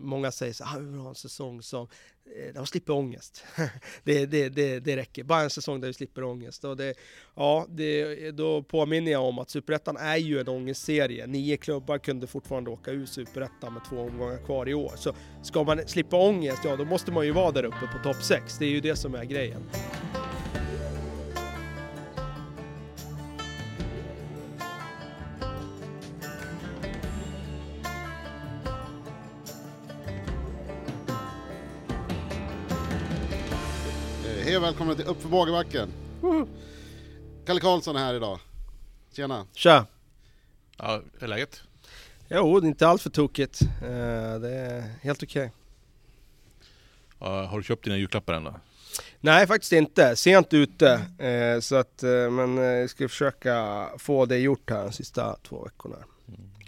Många säger så här, ah, vi vill ha en säsong som, eh, där de slipper ångest. det, det, det, det räcker, bara en säsong där vi slipper ångest. Och det, ja, det, då påminner jag om att Superettan är ju en ångestserie. Nio klubbar kunde fortfarande åka ur Superettan med två omgångar kvar i år. Så ska man slippa ångest, ja då måste man ju vara där uppe på topp 6. Det är ju det som är grejen. Välkomna till Uppför Bågebacken. Kalle Karlsson är här idag. Tjena. Tja! Ja, hur är läget? Jo, det är inte allt för tokigt. Eh, Det är helt okej. Ja, har du köpt dina julklappar än då? Nej, faktiskt inte. Sent ute. Eh, Så att, eh, men jag ska försöka få det gjort här de sista två veckorna.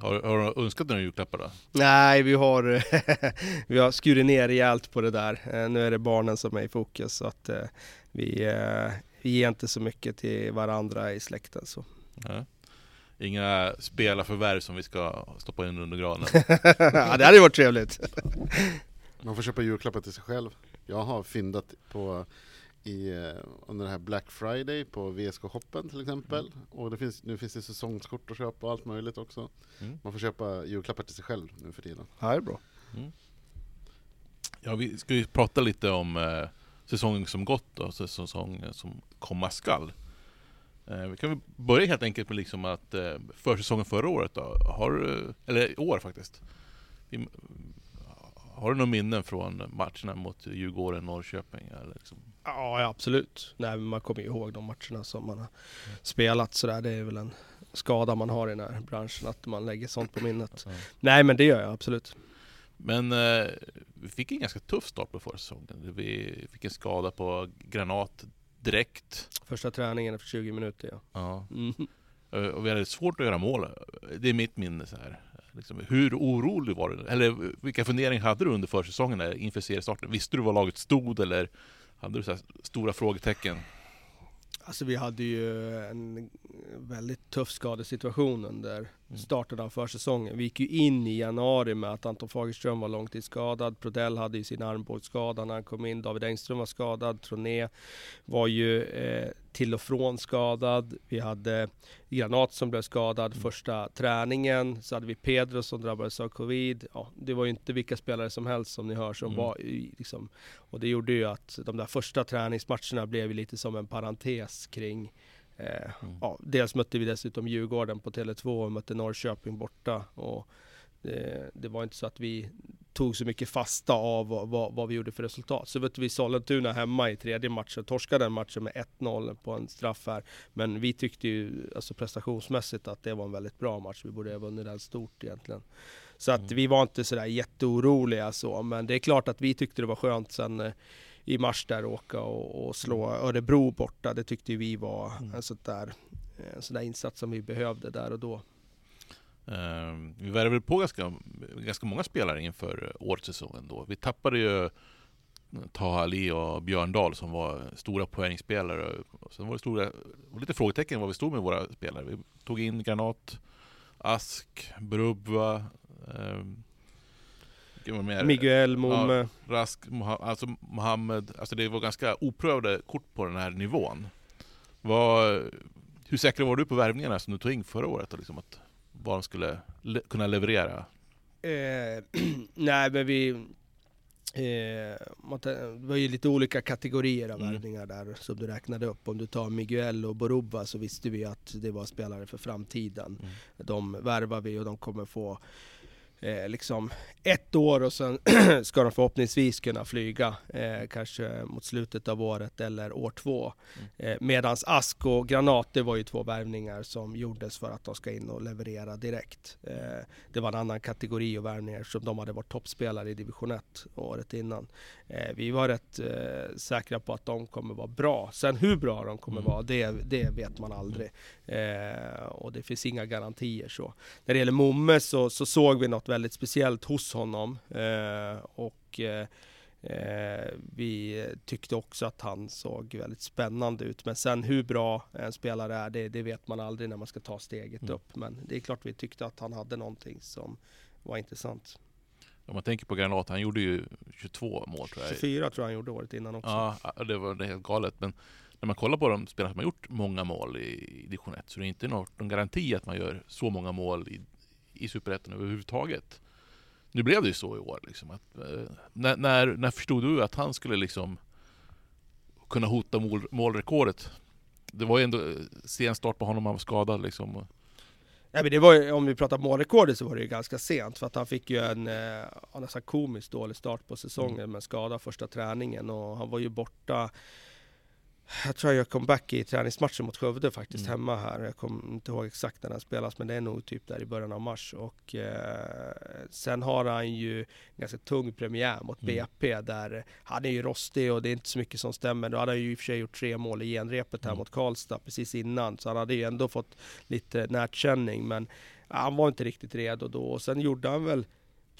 Har, har du önskat dina julklappar då? Nej, vi har, vi har skurit ner rejält på det där. Nu är det barnen som är i fokus. Så att eh, vi, eh, vi ger inte så mycket till varandra i släkten. Så. Ja. Inga spelarförvärv som vi ska stoppa in under granen? ja, det hade ju varit trevligt. Man får köpa julklappar till sig själv. Jag har fyndat på i, eh, under det här Black Friday på VSK-shoppen till exempel. Och det finns, nu finns det säsongskort att köpa och allt möjligt också. Mm. Man får köpa julklappar till sig själv nu för tiden. Ja, det är bra. Ja, vi ska ju prata lite om eh, säsongen som gått och säsongen som komma skall. Eh, vi kan väl börja helt enkelt med liksom att eh, försäsongen förra året då, har du, eller i år faktiskt. Vi, har du några minnen från matcherna mot Djurgården, Norrköping? Eller liksom? Ja, absolut. Nej, man kommer ju ihåg de matcherna som man har spelat sådär. Det är väl en skada man har i den här branschen, att man lägger sånt på minnet. Ja. Nej, men det gör jag absolut. Men eh, vi fick en ganska tuff start på försäsongen. Vi fick en skada på Granat direkt. Första träningen efter 20 minuter, ja. Ja. Mm. Eh, Och vi hade svårt att göra mål. Det är mitt minne så här. Liksom, hur orolig var du? Eller vilka funderingar hade du under försäsongen där, inför seriestarten? Visste du var laget stod eller hade du så stora frågetecken? Alltså vi hade ju en väldigt tuff skadesituation under starten av försäsongen. Vi gick ju in i januari med att Anton Fagerström var långtidsskadad. Prodell hade ju sin armbågsskada när han kom in. David Engström var skadad. Troné var ju eh, till och från skadad. Vi hade Granat som blev skadad första träningen. Så hade vi Pedro som drabbades av covid. Ja, det var ju inte vilka spelare som helst som ni hör som Mm. var liksom, och det gjorde ju att de där första träningsmatcherna blev lite som en parentes kring Mm. ja, dels mötte vi dessutom Djurgården på Tele2 och mötte Norrköping borta. Och det, det var inte så att vi tog så mycket fasta av vad, vad, vad vi gjorde för resultat. Så mötte vi Sollentuna hemma i tredje matchen, torskade den matchen med 1-0 på en straff här. Men vi tyckte ju alltså prestationsmässigt att det var en väldigt bra match. Vi borde ha vunnit den stort egentligen. Så att Mm. vi var inte sådär jätteoroliga så, men det är klart att vi tyckte det var skönt sen eh, i mars där åka och, och slå Örebro borta. Det tyckte vi var Mm. en sån där, en sån där insats som vi behövde där och då. Eh, vi värvade på ganska, ganska många spelare inför årets säsong ändå. Vi tappade ju Taha Ali och Björn Dahl som var stora poängspelare. Och Sen var det stora, och lite frågetecken var vi stod med våra spelare. Vi tog in Granat, Ask, Brubba, eh, vilka var mer? Miguel, Momme. Rask, Moha- alltså Mohammed. Alltså det var ganska oprövade kort på den här nivån. Vad, hur säker var du på värvningarna som du tog in förra året? Liksom att, vad de skulle le- kunna leverera? Eh, nej men vi... Eh, det var ju lite olika kategorier av Mm. värvningar där som du räknade upp. Om du tar Miguel och Borubba så visste vi att det var spelare för framtiden. Mm. De värvar vi och de kommer få eh, liksom ett år och sen ska de förhoppningsvis kunna flyga eh, kanske mot slutet av året eller år två. Mm. Eh, medans Ask och Granat, det var ju två värvningar som gjordes för att de ska in och leverera direkt. Eh, det var en annan kategori av värvningar som de hade varit toppspelare i division 1 året innan. Eh, vi var rätt eh, säkra på att de kommer vara bra. Sen hur bra de kommer Mm. vara, det, det vet man aldrig. Eh, och det finns inga garantier så. När det gäller Momme så, så såg vi något väldigt speciellt hos honom. Eh, och eh, eh, vi tyckte också att han såg väldigt spännande ut. Men sen hur bra en spelare är, det, det vet man aldrig när man ska ta steget Mm. upp. Men det är klart vi tyckte att han hade någonting som var intressant. Om man tänker på Granat, han gjorde ju 22 mål tror jag. 24 tror jag han gjorde året innan också. Ja, det var det helt galet. Men när man kollar på de spelare som har gjort många mål i division 1 så det är inte någon garanti att man gör så många mål i, i Superettan överhuvudtaget. Nu blev det ju så i år. Liksom, att, eh, när, när, när förstod du att han skulle liksom kunna hota mål, målrekordet? Det var ju ändå eh, sen start på honom, han var skadad liksom. Ja, men det var ju, om vi pratar målrekordet så var det ju ganska sent för att han fick ju en eh, nästan komiskt dålig start på säsongen Mm. med skada första träningen och han var ju borta jag tror jag gör comeback i träningsmatchen mot Skövde faktiskt Mm. hemma här. Jag kommer inte ihåg exakt när den spelas men det är nog typ där i början av mars. Och eh, sen har han ju ganska tung premiär mot Mm. BP där han är ju rostig och det är inte så mycket som stämmer. Då hade han ju i och för sig gjort tre mål i genrepet här Mm. mot Karlstad precis innan. Så han hade ju ändå fått lite närkänning men han var inte riktigt redo då. Och sen gjorde han väl,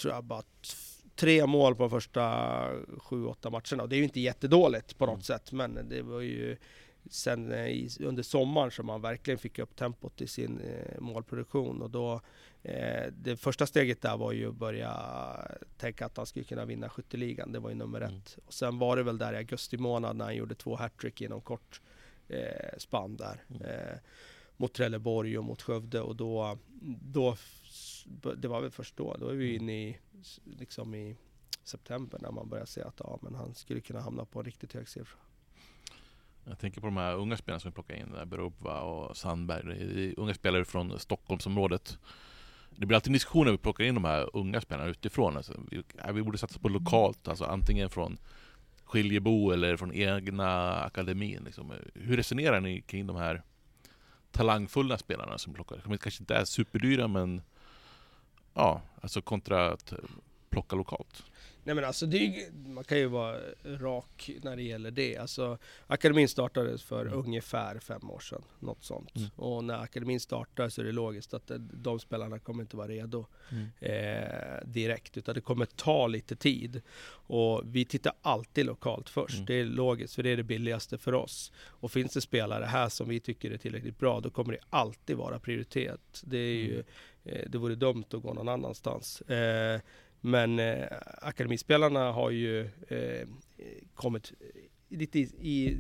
tror jag, bara tre mål på de första sju, åtta matcherna. Och det är ju inte jättedåligt på något Mm. sätt, men det var ju sen eh, under sommaren som han verkligen fick upp tempot i sin eh, målproduktion. Och då, eh, det första steget där var ju att börja tänka att han skulle kunna vinna skytteligan. Det var ju nummer Mm. ett. Och sen var det väl där i augusti månad när han gjorde två hattrick inom kort eh, spann där. Mm. Eh, mot Trelleborg och mot Skövde och då, då det var väl först då, då är vi inne i, liksom i september när man börjar se att ja, men han skulle kunna hamna på en riktigt hög siffra. Jag tänker på de här unga spelarna som vi plockar in, där Berubba och Sandberg. Det är unga spelare från Stockholmsområdet. Det blir alltid en diskussion när vi plockar in de här unga spelarna utifrån. Alltså, vi, vi borde satsa på lokalt, alltså antingen från Skiljebo eller från egna akademin. Liksom. Hur resonerar ni kring de här talangfulla spelarna som plockar? De kanske inte är superdyra men ja, alltså kontra att plocka lokalt. Nej men alltså det man kan ju vara rak när det gäller det. Alltså akademin startades för Mm. ungefär fem år sedan, något sånt. Mm. Och när akademin startar så är det logiskt att de spelarna kommer inte vara redo eh, direkt, utan det kommer ta lite tid. Och vi tittar alltid lokalt först. Mm. Det är logiskt, för det är det billigaste för oss. Och finns det spelare här som vi tycker är tillräckligt bra, då kommer det alltid vara prioritet. Det är ju, Mm. Det vore dumt att gå någon annanstans. Eh, men eh, akademispelarna har ju eh, kommit lite i, i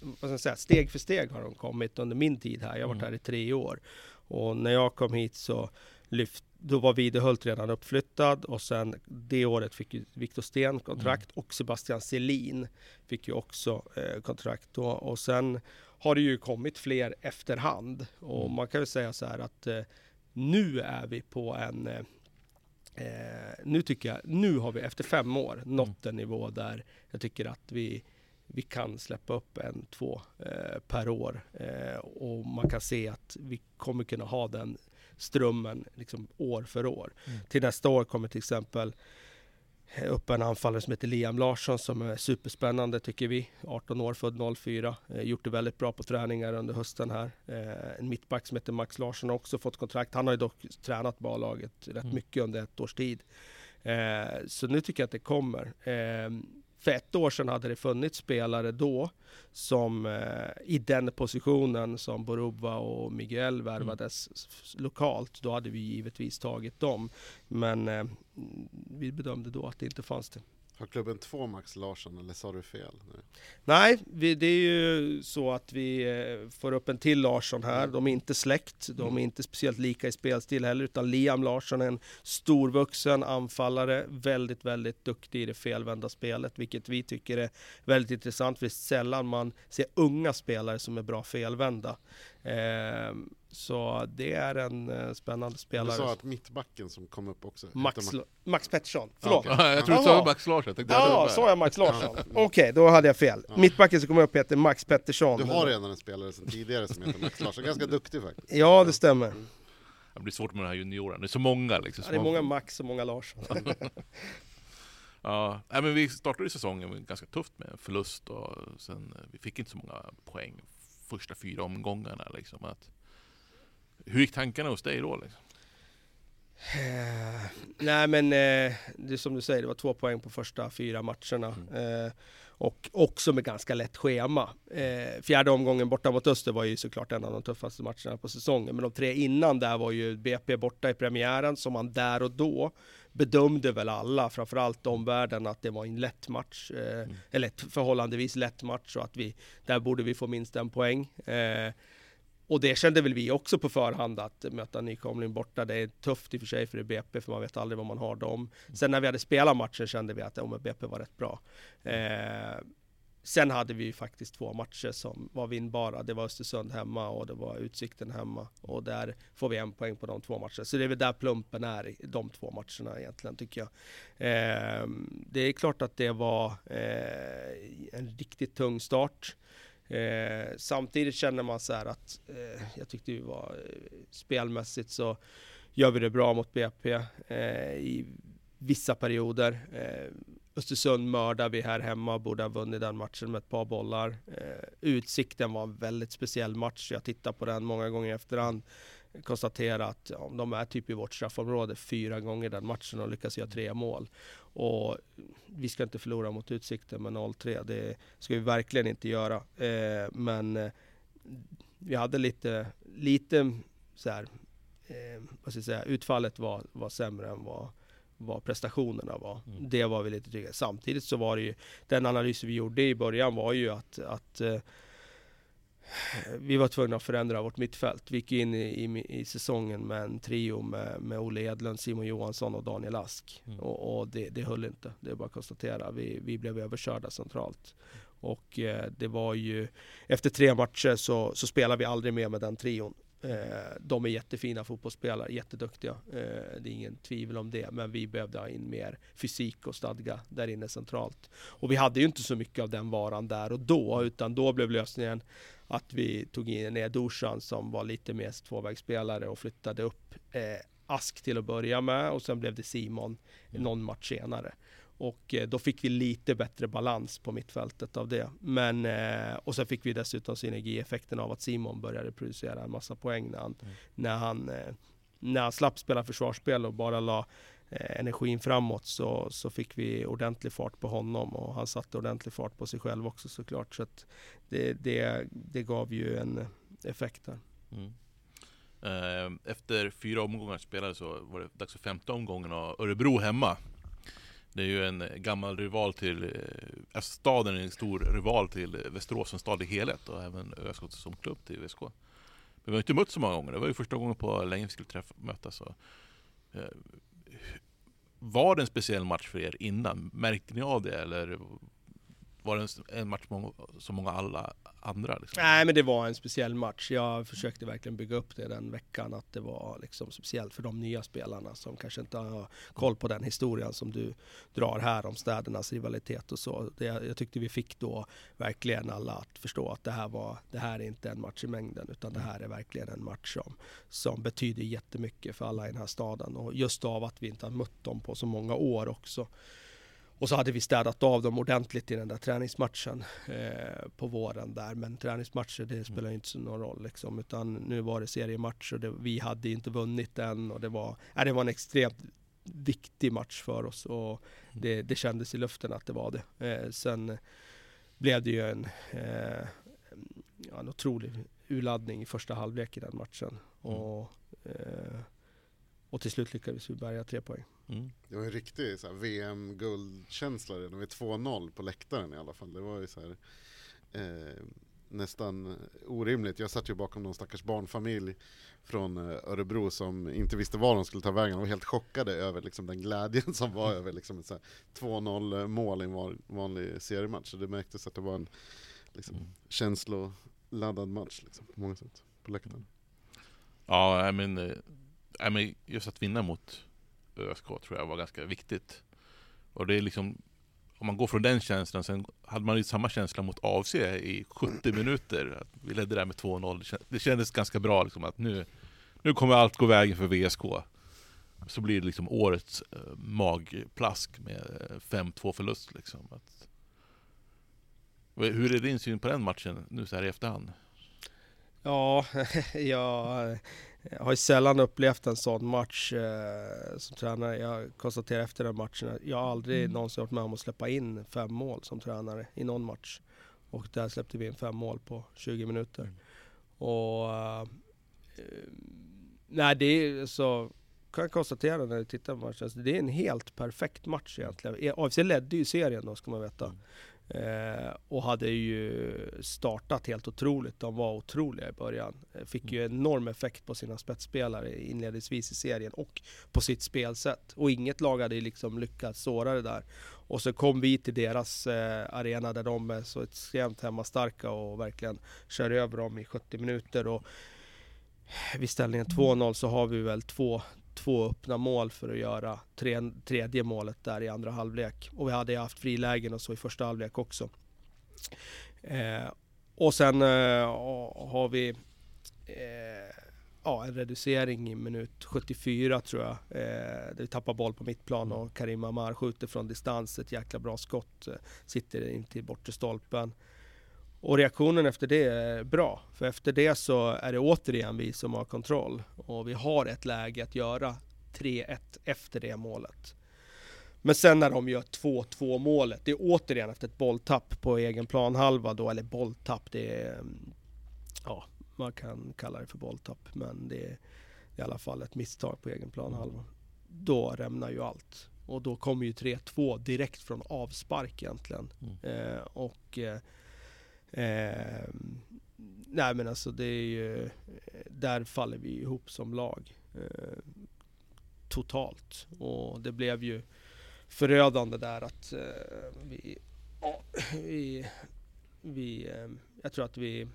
vad ska jag säga, steg för steg har de kommit under min tid här. Jag har varit Mm. här i tre år. Och när jag kom hit så lyft, då var Videhult redan uppflyttad och sen det året fick ju Viktor Sten kontrakt och Sebastian Selin fick ju också eh, kontrakt då. Och sen har det ju kommit fler efterhand. Och Mm. man kan väl säga så här att eh, nu är vi på en eh, Eh, nu tycker jag, nu har vi efter fem år nått en nivå där jag tycker att vi, vi kan släppa upp en, två eh, per år. Eh, och man kan se att vi kommer kunna ha den strömmen liksom år för år. Mm. Till nästa år kommer till exempel eh, upp en anfallare som heter Liam Larsson som är superspännande tycker vi. 18 år, född 04. Eh, gjort det väldigt bra på träningar under hösten här. Eh, en mittback som heter Max Larsson har också fått kontrakt. Han har ju dock tränat B-laget rätt Mm. mycket under ett års tid. Eh, så nu tycker jag att det kommer. För ett år sedan hade det funnits spelare då som eh, i den positionen som Boruba och Miguel värvades s- lokalt. Då hade vi givetvis tagit dem. Men eh, vi bedömde då att det inte fanns det. Har klubben två Max Larsson eller sa du fel? nu? Nej, vi, det är ju så att vi eh, får upp en till Larsson här. De är inte släkt, de är inte speciellt lika i spelstil heller, utan Liam Larsson är en storvuxen anfallare, väldigt, väldigt duktig i det felvända spelet, vilket vi tycker är väldigt intressant, för det är sällan man ser unga spelare som är bra felvända. Eh, så det är en eh, spännande Du spelare. sa att mittbacken som kom upp också Max, Ma- Max Pettersson, förlåt. okej. jag tror du sa Max Larsson. Jag Ja, sa jag Max Larsson? Okej, då hade jag fel. Ja. Mittbacken som kommer upp heter Max Pettersson. Du har redan en spelare sedan tidigare som heter Max Larsson, ganska duktig faktiskt. Ja, det stämmer. Det blir svårt med de här juniorerna. Det är så många liksom. Ja, det är många Max och många Larsson. Ja, men vi startade säsongen ganska tufft med en förlust och sen eh, vi fick inte så många poäng första fyra omgångarna liksom. Att, hur gick tankarna hos dig då? Liksom? Eh, Nej men eh, det är som du säger, det var två poäng på första fyra matcherna. Eh, och också med ganska lätt schema. Eh, fjärde omgången borta mot Öster var ju såklart en av de tuffaste matcherna på säsongen. Men de tre innan där var ju BP borta i premiären som man där och då bedömde väl alla, framförallt omvärlden, att det var en lätt match. Eh, mm. Eller förhållandevis lätt match och att vi, där borde vi få minst en poäng. Och det kände väl vi också på förhand att möta nykomling borta. Det är tufft i och för sig för det BP, för man vet aldrig vad man har dem. Mm. Sen när vi hade spelat matchen kände vi att ja, BP var rätt bra. Eh, Sen hade vi faktiskt två matcher som var vinnbara. Det var Östersund hemma och det var Utsikten hemma. Och där får vi en poäng på de två matcherna. Så det är väl där plumpen är, i de två matcherna egentligen, tycker jag. Eh, det är klart att det var eh, en riktigt tung start. Eh, samtidigt känner man så här att eh, jag tyckte vi var eh, spelmässigt så gör vi det bra mot BP eh, i vissa perioder. Eh, Östersund mördar vi här hemma, borde ha vunnit den matchen med ett par bollar. Eh, utsikten var en väldigt speciell match, jag tittar på den många gånger i efterhand. Konstatera att ja, de är typ i vårt straffområde fyra gånger den matchen och lyckas göra tre mål. Och vi ska inte förlora mot Utsikten med 0-3, det ska vi verkligen inte göra. Eh, men eh, vi hade lite, lite så här, eh, vad ska jag säga, utfallet var, var sämre än vad vad prestationerna var. Mm. Det var vi lite trygga. Samtidigt så var det ju, den analys vi gjorde i början var ju att, att eh, vi var tvungna att förändra vårt mittfält. Vi gick in i, i, i säsongen med en trio med, med Olle Edlund, Simon Johansson och Daniel Ask. Mm. Och, och det, det höll inte, det är bara att konstatera. Vi, vi blev överkörda centralt. Och eh, det var ju, efter tre matcher så, så spelade vi aldrig mer med den trion. Eh, de är jättefina fotbollsspelare, jätteduktiga. Eh, det är ingen tvivel om det. Men vi behövde ha in mer fysik och stadga där inne centralt. Och vi hade ju inte så mycket av den varan där och då, utan då blev lösningen att vi tog in ner Dusan som var lite mer tvåvägsspelare och flyttade upp eh, Ask till att börja med och sen blev det Simon någon match senare. Och eh, då fick vi lite bättre balans på mittfältet av det. Men, eh, och sen fick vi dessutom synergieffekten av att Simon började producera en massa poäng när han, mm. när han, eh, när han slapp spela försvarsspel och bara la Eh, energin framåt så, så fick vi ordentlig fart på honom och han satte ordentlig fart på sig själv också såklart. Så att det, det, det gav ju en effekt där. Mm. Eh, efter fyra omgångar spelade så var det dags för femte omgången och Örebro hemma. Det är ju en gammal rival till, eh, alltså staden är en stor rival till Västerås som stad i helhet och även ÖSK som klubb till VSK. Men vi har inte mött så många gånger, det var ju första gången på länge vi skulle träffa, mötas. Och, var det en speciell match för er innan? Märkte ni av det eller var det en match som många alla andra? Liksom? Nej, men det var en speciell match. Jag försökte verkligen bygga upp det den veckan, att det var liksom speciellt för de nya spelarna som kanske inte har koll på den historien som du drar här om städernas rivalitet och så. Det, jag tyckte vi fick då verkligen alla att förstå att det här, var, det här är inte en match i mängden, utan det här är verkligen en match som, som betyder jättemycket för alla i den här staden. Och just av att vi inte har mött dem på så många år också. Och så hade vi städat av dem ordentligt i den där träningsmatchen eh, på våren där. Men träningsmatcher det spelar ju inte så någon roll liksom. Utan nu var det seriematch och det, vi hade inte vunnit än. Och det var, äh, det var en extremt viktig match för oss. Och det, det kändes i luften att det var det. Eh, sen blev det ju en, eh, ja, en otrolig urladdning i första halvlek i den matchen. Och, eh, och till slut lyckades vi bärga tre poäng. Mm. Det var en riktig VM-guldkänsla redan vid 2-0 på läktaren i alla fall. Det var ju så här, eh, nästan orimligt. Jag satt ju bakom någon stackars barnfamilj från eh, Örebro som inte visste var de skulle ta vägen. De var helt chockade över liksom, den glädjen som var över liksom, ett 2-0 mål i en vanlig seriematch. Så det märktes att det var en liksom, mm. känsloladdad match liksom, på många sätt på läktaren. Ja, men, äh, men just att vinna mot ÖSK tror jag var ganska viktigt. Och det är liksom, om man går från den känslan, sen hade man ju samma känsla mot AFC i 70 minuter. Att vi ledde där med 2-0. Det kändes ganska bra liksom att nu, nu kommer allt gå vägen för VSK. Så blir det liksom årets eh, magplask med eh, 5-2 förlust liksom. Att, hur är din syn på den matchen nu så här i efterhand? Ja, jag jag har ju sällan upplevt en sån match eh, som tränare. Jag konstaterar efter den matchen att jag aldrig mm. någonsin varit med om att släppa in fem mål som tränare i någon match. Och där släppte vi in fem mål på 20 minuter. Mm. Och... Eh, nej, det är så kan jag konstatera när jag tittar på matchen, alltså, det är en helt perfekt match egentligen. E- AFC ledde ju serien då, ska man veta. Mm. Eh, och hade ju startat helt otroligt. De var otroliga i början. Eh, Fick ju enorm effekt på sina spetsspelare inledningsvis i serien och på sitt spelsätt. Och inget lag hade ju liksom lyckats såra det där. Och så kom vi till deras eh, arena där de är så extremt hemmastarka och verkligen kör över dem i 70 minuter. Och vid ställningen 2-0 så har vi väl två, två öppna mål för att göra tre, tredje målet där i andra halvlek. Och vi hade ju haft frilägen och så i första halvlek också. Eh, och sen eh, har vi eh, ja, en reducering i minut 74 tror jag. Eh, där vi tappar boll på mittplan och Karim Amar skjuter från distans. Ett jäkla bra skott. Eh, sitter in till bortre stolpen. Och reaktionen efter det är bra. För efter det så är det återigen vi som har kontroll. Och vi har ett läge att göra 3-1 efter det målet. Men sen när de gör 2-2 målet, det är återigen efter ett bolltapp på egen planhalva då, eller bolltapp, det är... Ja, man kan kalla det för bolltapp, men det är i alla fall ett misstag på egen planhalva. Då rämnar ju allt. Och då kommer ju 3-2 direkt från avspark egentligen. Mm. Eh, och... Eh, Eh, nej men alltså det är ju, där faller vi ihop som lag. Eh, totalt. Och det blev ju förödande där att eh, vi, vi, vi eh, jag tror att vi,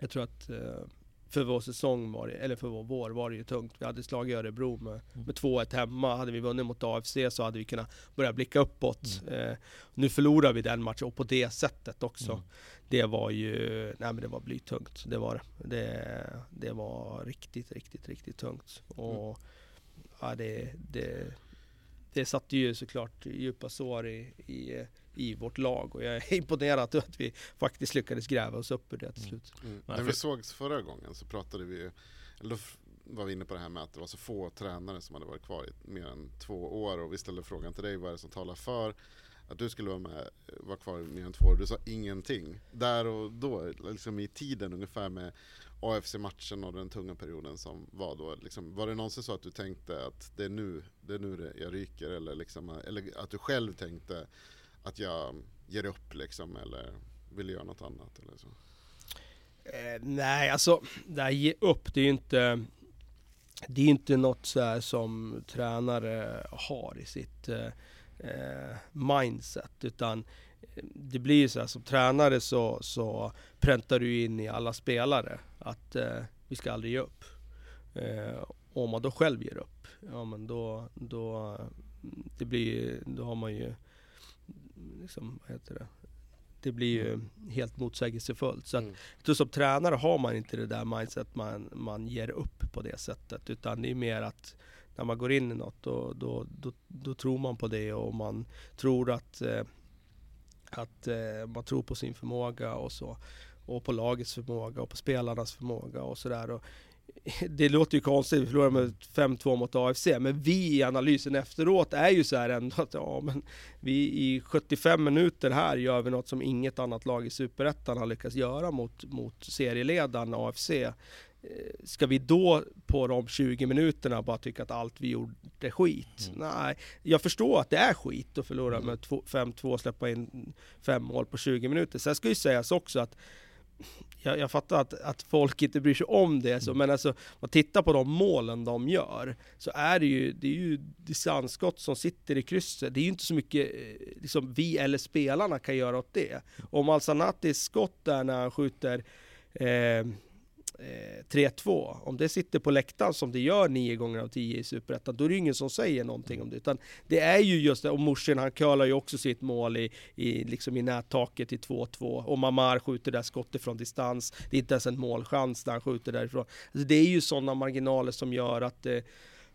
jag tror att eh, för vår säsong var det, eller för vår vår var det ju tungt. Vi hade slagit Örebro med, med 2-1 hemma. Hade vi vunnit mot AFC så hade vi kunnat börja blicka uppåt. Eh, nu förlorar vi den matchen och på det sättet också. Mm. Det var ju, nej men det var blytungt. Det var det. Det, det var riktigt, riktigt, riktigt tungt. Och ja, det, det, det satte ju såklart djupa sår i, i, i vårt lag och jag är imponerad att vi faktiskt lyckades gräva oss upp ur det till Mm. slut. Mm. Nej, När vi sågs förra gången så pratade vi ju, eller var vi inne på det här med att det var så få tränare som hade varit kvar i mer än två år och vi ställde frågan till dig, vad är det som talar för att du skulle vara med, vara kvar i mer än två år? Du sa ingenting. Där och då, liksom i tiden ungefär med AFC-matchen och den tunga perioden som var då, liksom, var det någonsin så att du tänkte att det är nu, det är nu det jag ryker eller, liksom, eller att du själv tänkte att jag ger upp liksom eller vill göra något annat eller så? Eh, nej, alltså det här ge upp, det är ju inte det är ju inte något så här som tränare har i sitt eh, eh mindset utan eh, det blir ju så här som tränare så, så präntar du in i alla spelare att eh, vi ska aldrig ge upp. Eh, och om man då själv ger upp, ja men då, då, det blir, då har man ju, liksom, vad heter det? Det blir ju helt motsägelsefullt. Så att, Mm. tror som tränare har man inte det där mindset man, man ger upp på det sättet. Utan det är mer att när man går in i något då, då, då, då tror man på det och man tror att, eh, att eh, man tror på sin förmåga och så. Och på lagets förmåga och på spelarnas förmåga och sådär. Det låter ju konstigt, vi förlorade med 5-2 mot AFC, men vi i analysen efteråt är ju så här ändå att ja, men vi i 75 minuter här gör vi något som inget annat lag i Superettan har lyckats göra mot, mot serieledaren AFC. Eh, Ska vi då på de 20 minuterna bara tycka att allt vi gjorde är skit? Mm. Nej, jag förstår att det är skit att förlora med två- 5-2 och släppa in fem mål på 20 minuter. Sen ska ju sägas också att jag, jag fattar att, att folk inte bryr sig om det, så, Mm. men alltså, om man tittar på de målen de gör, så är det ju, det är ju distansskott som sitter i krysset. Det är ju inte så mycket eh, liksom, vi eller spelarna kan göra åt det. Om Alsanatis skott där när han skjuter eh, eh, 3-2, om det sitter på läktaren som det gör nio gånger av tio i Superettan, då är det ju ingen som säger någonting om det. Utan det är ju just det, och morsen han curlar ju också sitt mål i, i, liksom i nättaket i 2-2. Och Mamar skjuter där skottet från distans. Det är inte ens en målchans när han skjuter därifrån. Alltså det är ju sådana marginaler som gör att eh,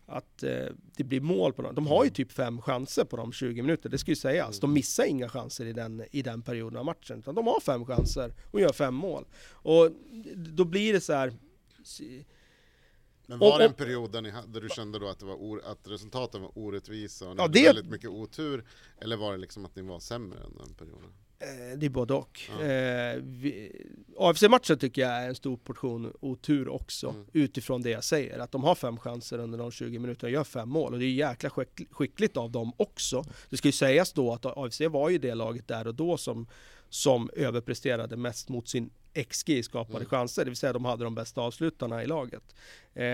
att eh, det blir mål på dem. De har ju typ fem chanser på de 20 minuter, det ska ju sägas. De missar inga chanser i den, i den perioden av matchen. Utan de har fem chanser och gör fem mål. Och då blir det så här... Men Och- var det en och- period där, ni, ha- där du kände då att, det var or, att resultaten var orättvisa och ni Ja, hade det- väldigt mycket otur? Eller var det liksom att ni var sämre än den perioden? Eh, det är både och. Ja. Eh, AFC-matchen tycker jag är en stor portion otur också, Mm. utifrån det jag säger. Att de har fem chanser under de 20 minuterna och gör fem mål. Och det är jäkla skick- skickligt av dem också. Det ska ju sägas då att AFC var ju det laget där och då som, som överpresterade mest mot sin XG skapade Mm. chanser. Det vill säga de hade de bästa avslutarna i laget. Eh,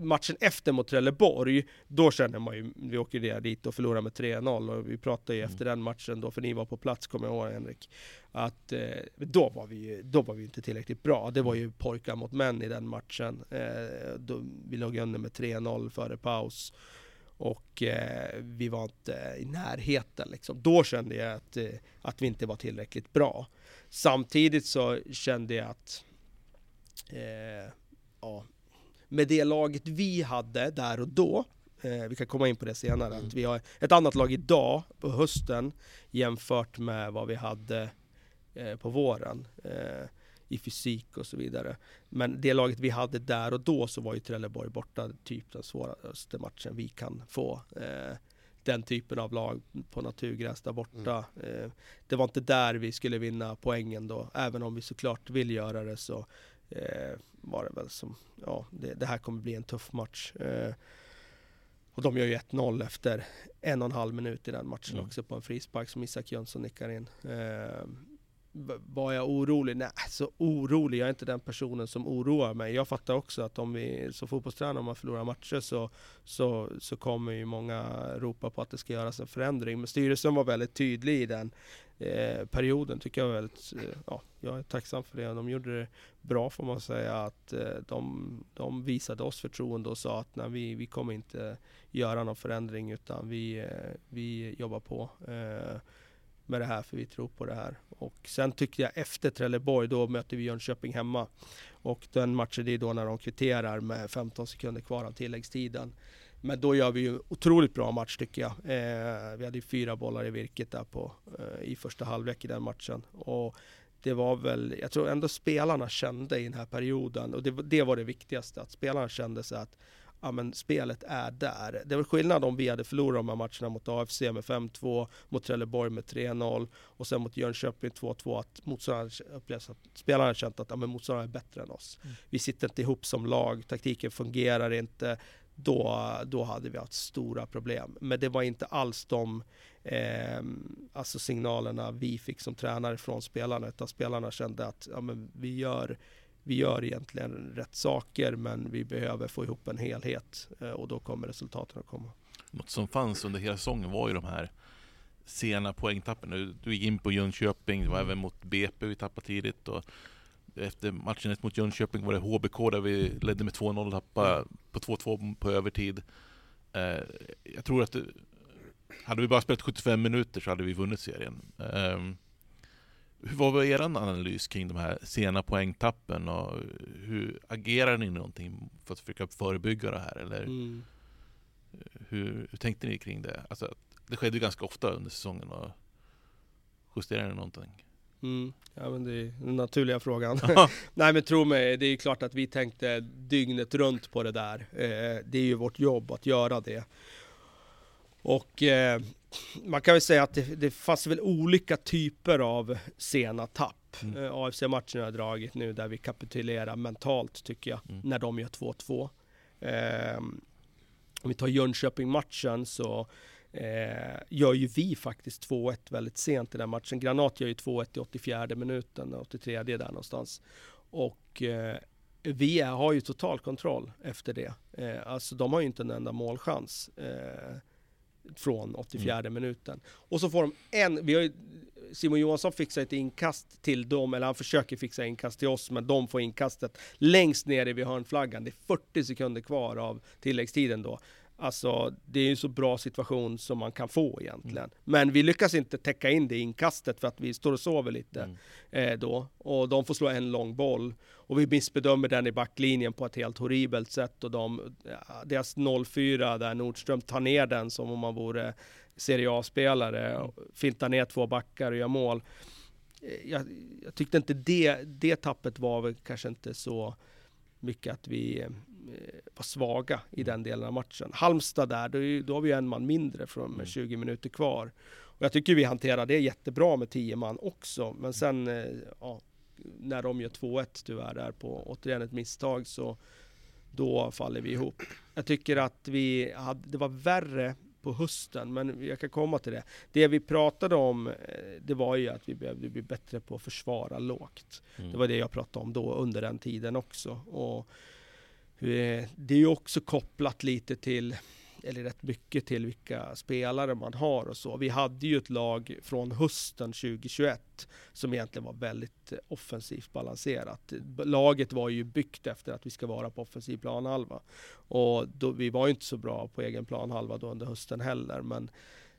matchen efter mot Trelleborg, då känner man ju, vi åker ner dit och förlorar med 3-0 och vi pratade ju Mm. efter den matchen då, för ni var på plats kommer jag ihåg Henrik, att eh, då, var vi, då var vi inte tillräckligt bra. Det var ju pojkar mot män i den matchen. Eh, då, vi låg under med 3-0 före paus. Och eh, vi var inte i närheten liksom. Då kände jag att, eh, att vi inte var tillräckligt bra. Samtidigt så kände jag att eh, ja, med det laget vi hade där och då, eh, vi kan komma in på det senare, Mm. att vi har ett annat lag idag på hösten jämfört med vad vi hade eh, på våren eh, i fysik och så vidare. Men det laget vi hade där och då så var ju Trelleborg borta typ den svåraste matchen vi kan få. Eh, den typen av lag på naturgräs där borta. Eh, det var inte där vi skulle vinna poängen då, även om vi såklart vill göra det så eh, var det väl som, ja, det, det här kommer bli en tuff match. Eh, och de gör ju 1-0 efter en och en halv minut i den matchen Mm. också på en frispark som Isak Jönsson nickar in. Eh, var jag orolig? Nej, så orolig. Jag är inte den personen som oroar mig. Jag fattar också att om vi som fotbollstränare, om man förlorar matcher så, så, så kommer ju många ropa på att det ska göras en förändring. Men styrelsen var väldigt tydlig i den eh, perioden, tycker jag var väldigt, eh, ja, jag är tacksam för det. De gjorde det bra får man säga, att eh, de, de visade oss förtroende och sa att nej, vi, vi kommer inte göra någon förändring utan vi, eh, vi jobbar på eh, med det här för vi tror på det här. Och sen tyckte jag efter Trelleborg, då möter vi Jönköping hemma. Och den matchen det är då när de kvitterar med 15 sekunder kvar av tilläggstiden. Men då gör vi ju otroligt bra match tycker jag. Eh, vi hade ju fyra bollar i virket där på, eh, i första halvlek i den matchen. Och det var väl, jag tror ändå spelarna kände i den här perioden, och det, var- det var det viktigaste, att spelarna kände sig att ja, men spelet är där. Det var skillnad om vi hade förlorat de här matcherna mot AFC med 5-2, mot Trelleborg med 3-0 och sen mot Jönköping 2-2 att motståndaren upplevs att spelarna känt att ja, men motståndaren är bättre än oss. Mm. Vi sitter inte ihop som lag, taktiken fungerar inte. Då, då hade vi haft stora problem. Men det var inte alls de eh, alltså signalerna vi fick som tränare från spelarna, utan spelarna kände att ja, men vi, gör, vi gör egentligen rätt saker, men vi behöver få ihop en helhet eh, och då kommer resultaten att komma. Något som fanns under hela säsongen var ju de här sena poängtappen. Du, du gick in på Jönköping, det var även mot BP vi tappade tidigt. Och efter matchen mot Jönköping var det HBK där vi ledde med 2-0 och tappade på 2-2 på övertid. Eh, jag tror att det, hade vi bara spelat 75 minuter så hade vi vunnit serien. Eh, hur var er analys kring de här sena poängtappen och hur agerar ni någonting för att försöka förebygga det här? Eller? Mm. Hur, hur tänkte ni kring det? Alltså, det skedde ju ganska ofta under säsongen. Och justerade ni någonting? Mm. Ja, men det är den naturliga frågan. Nej men tro mig, det är klart att vi tänkte dygnet runt på det där. Eh, det är ju vårt jobb att göra det. Och eh, man kan väl säga att det, det fanns väl olika typer av sena tapp. Mm. Eh, AFC-matchen har dragit nu där vi kapitulerar mentalt tycker jag, Mm. när de gör 2-2. Eh, om vi tar Jönköping-matchen så eh, gör ju vi faktiskt 2-1 väldigt sent i den matchen. Granat gör ju 2-1 i 84 minuten, 83 där någonstans. Och eh, vi har ju total kontroll efter det. Eh, alltså de har ju inte en enda målchans eh, från 84 minuten. Och så får de en, vi har ju, Simon Johansson fixar ett inkast till dem, eller han försöker fixa inkast till oss, men de får inkastet längst nere vid hörnflaggan. Det är 40 sekunder kvar av tilläggstiden då. Alltså, det är ju en så bra situation som man kan få egentligen. Men vi lyckas inte täcka in det inkastet för att vi står och sover lite Mm. eh, då. Och de får slå en lång boll. Och vi missbedömer den i backlinjen på ett helt horribelt sätt. Och de, deras 0-4 där Nordström tar ner den som om man vore Serie A-spelare. och Fintar ner två backar och gör mål. Eh, Jag, jag tyckte inte det, det tappet var väl kanske inte så mycket att vi, eh, var svaga i den delen av matchen. Halmstad där, då, är- då har vi en man mindre från Mm. med 20 minuter kvar. Och jag tycker vi hanterar det jättebra med 10 man också. Men sen, eh, ja, när de gör 2-1 tyvärr där på återigen ett misstag så då faller vi ihop. Jag tycker att vi hade, det var värre på hösten, men jag kan komma till det. Det vi pratade om, eh, det var ju att vi behövde bli bättre på att försvara lågt. Mm. Det var det jag pratade om då under den tiden också. Och eh, det är ju också kopplat lite till, eller rätt mycket till vilka spelare man har och så. Vi hade ju ett lag från hösten 2021 som egentligen var väldigt eh, offensivt balanserat. Laget var ju byggt efter att vi ska vara på offensiv planhalva. Och då, vi var ju inte så bra på egen planhalva då under hösten heller. Men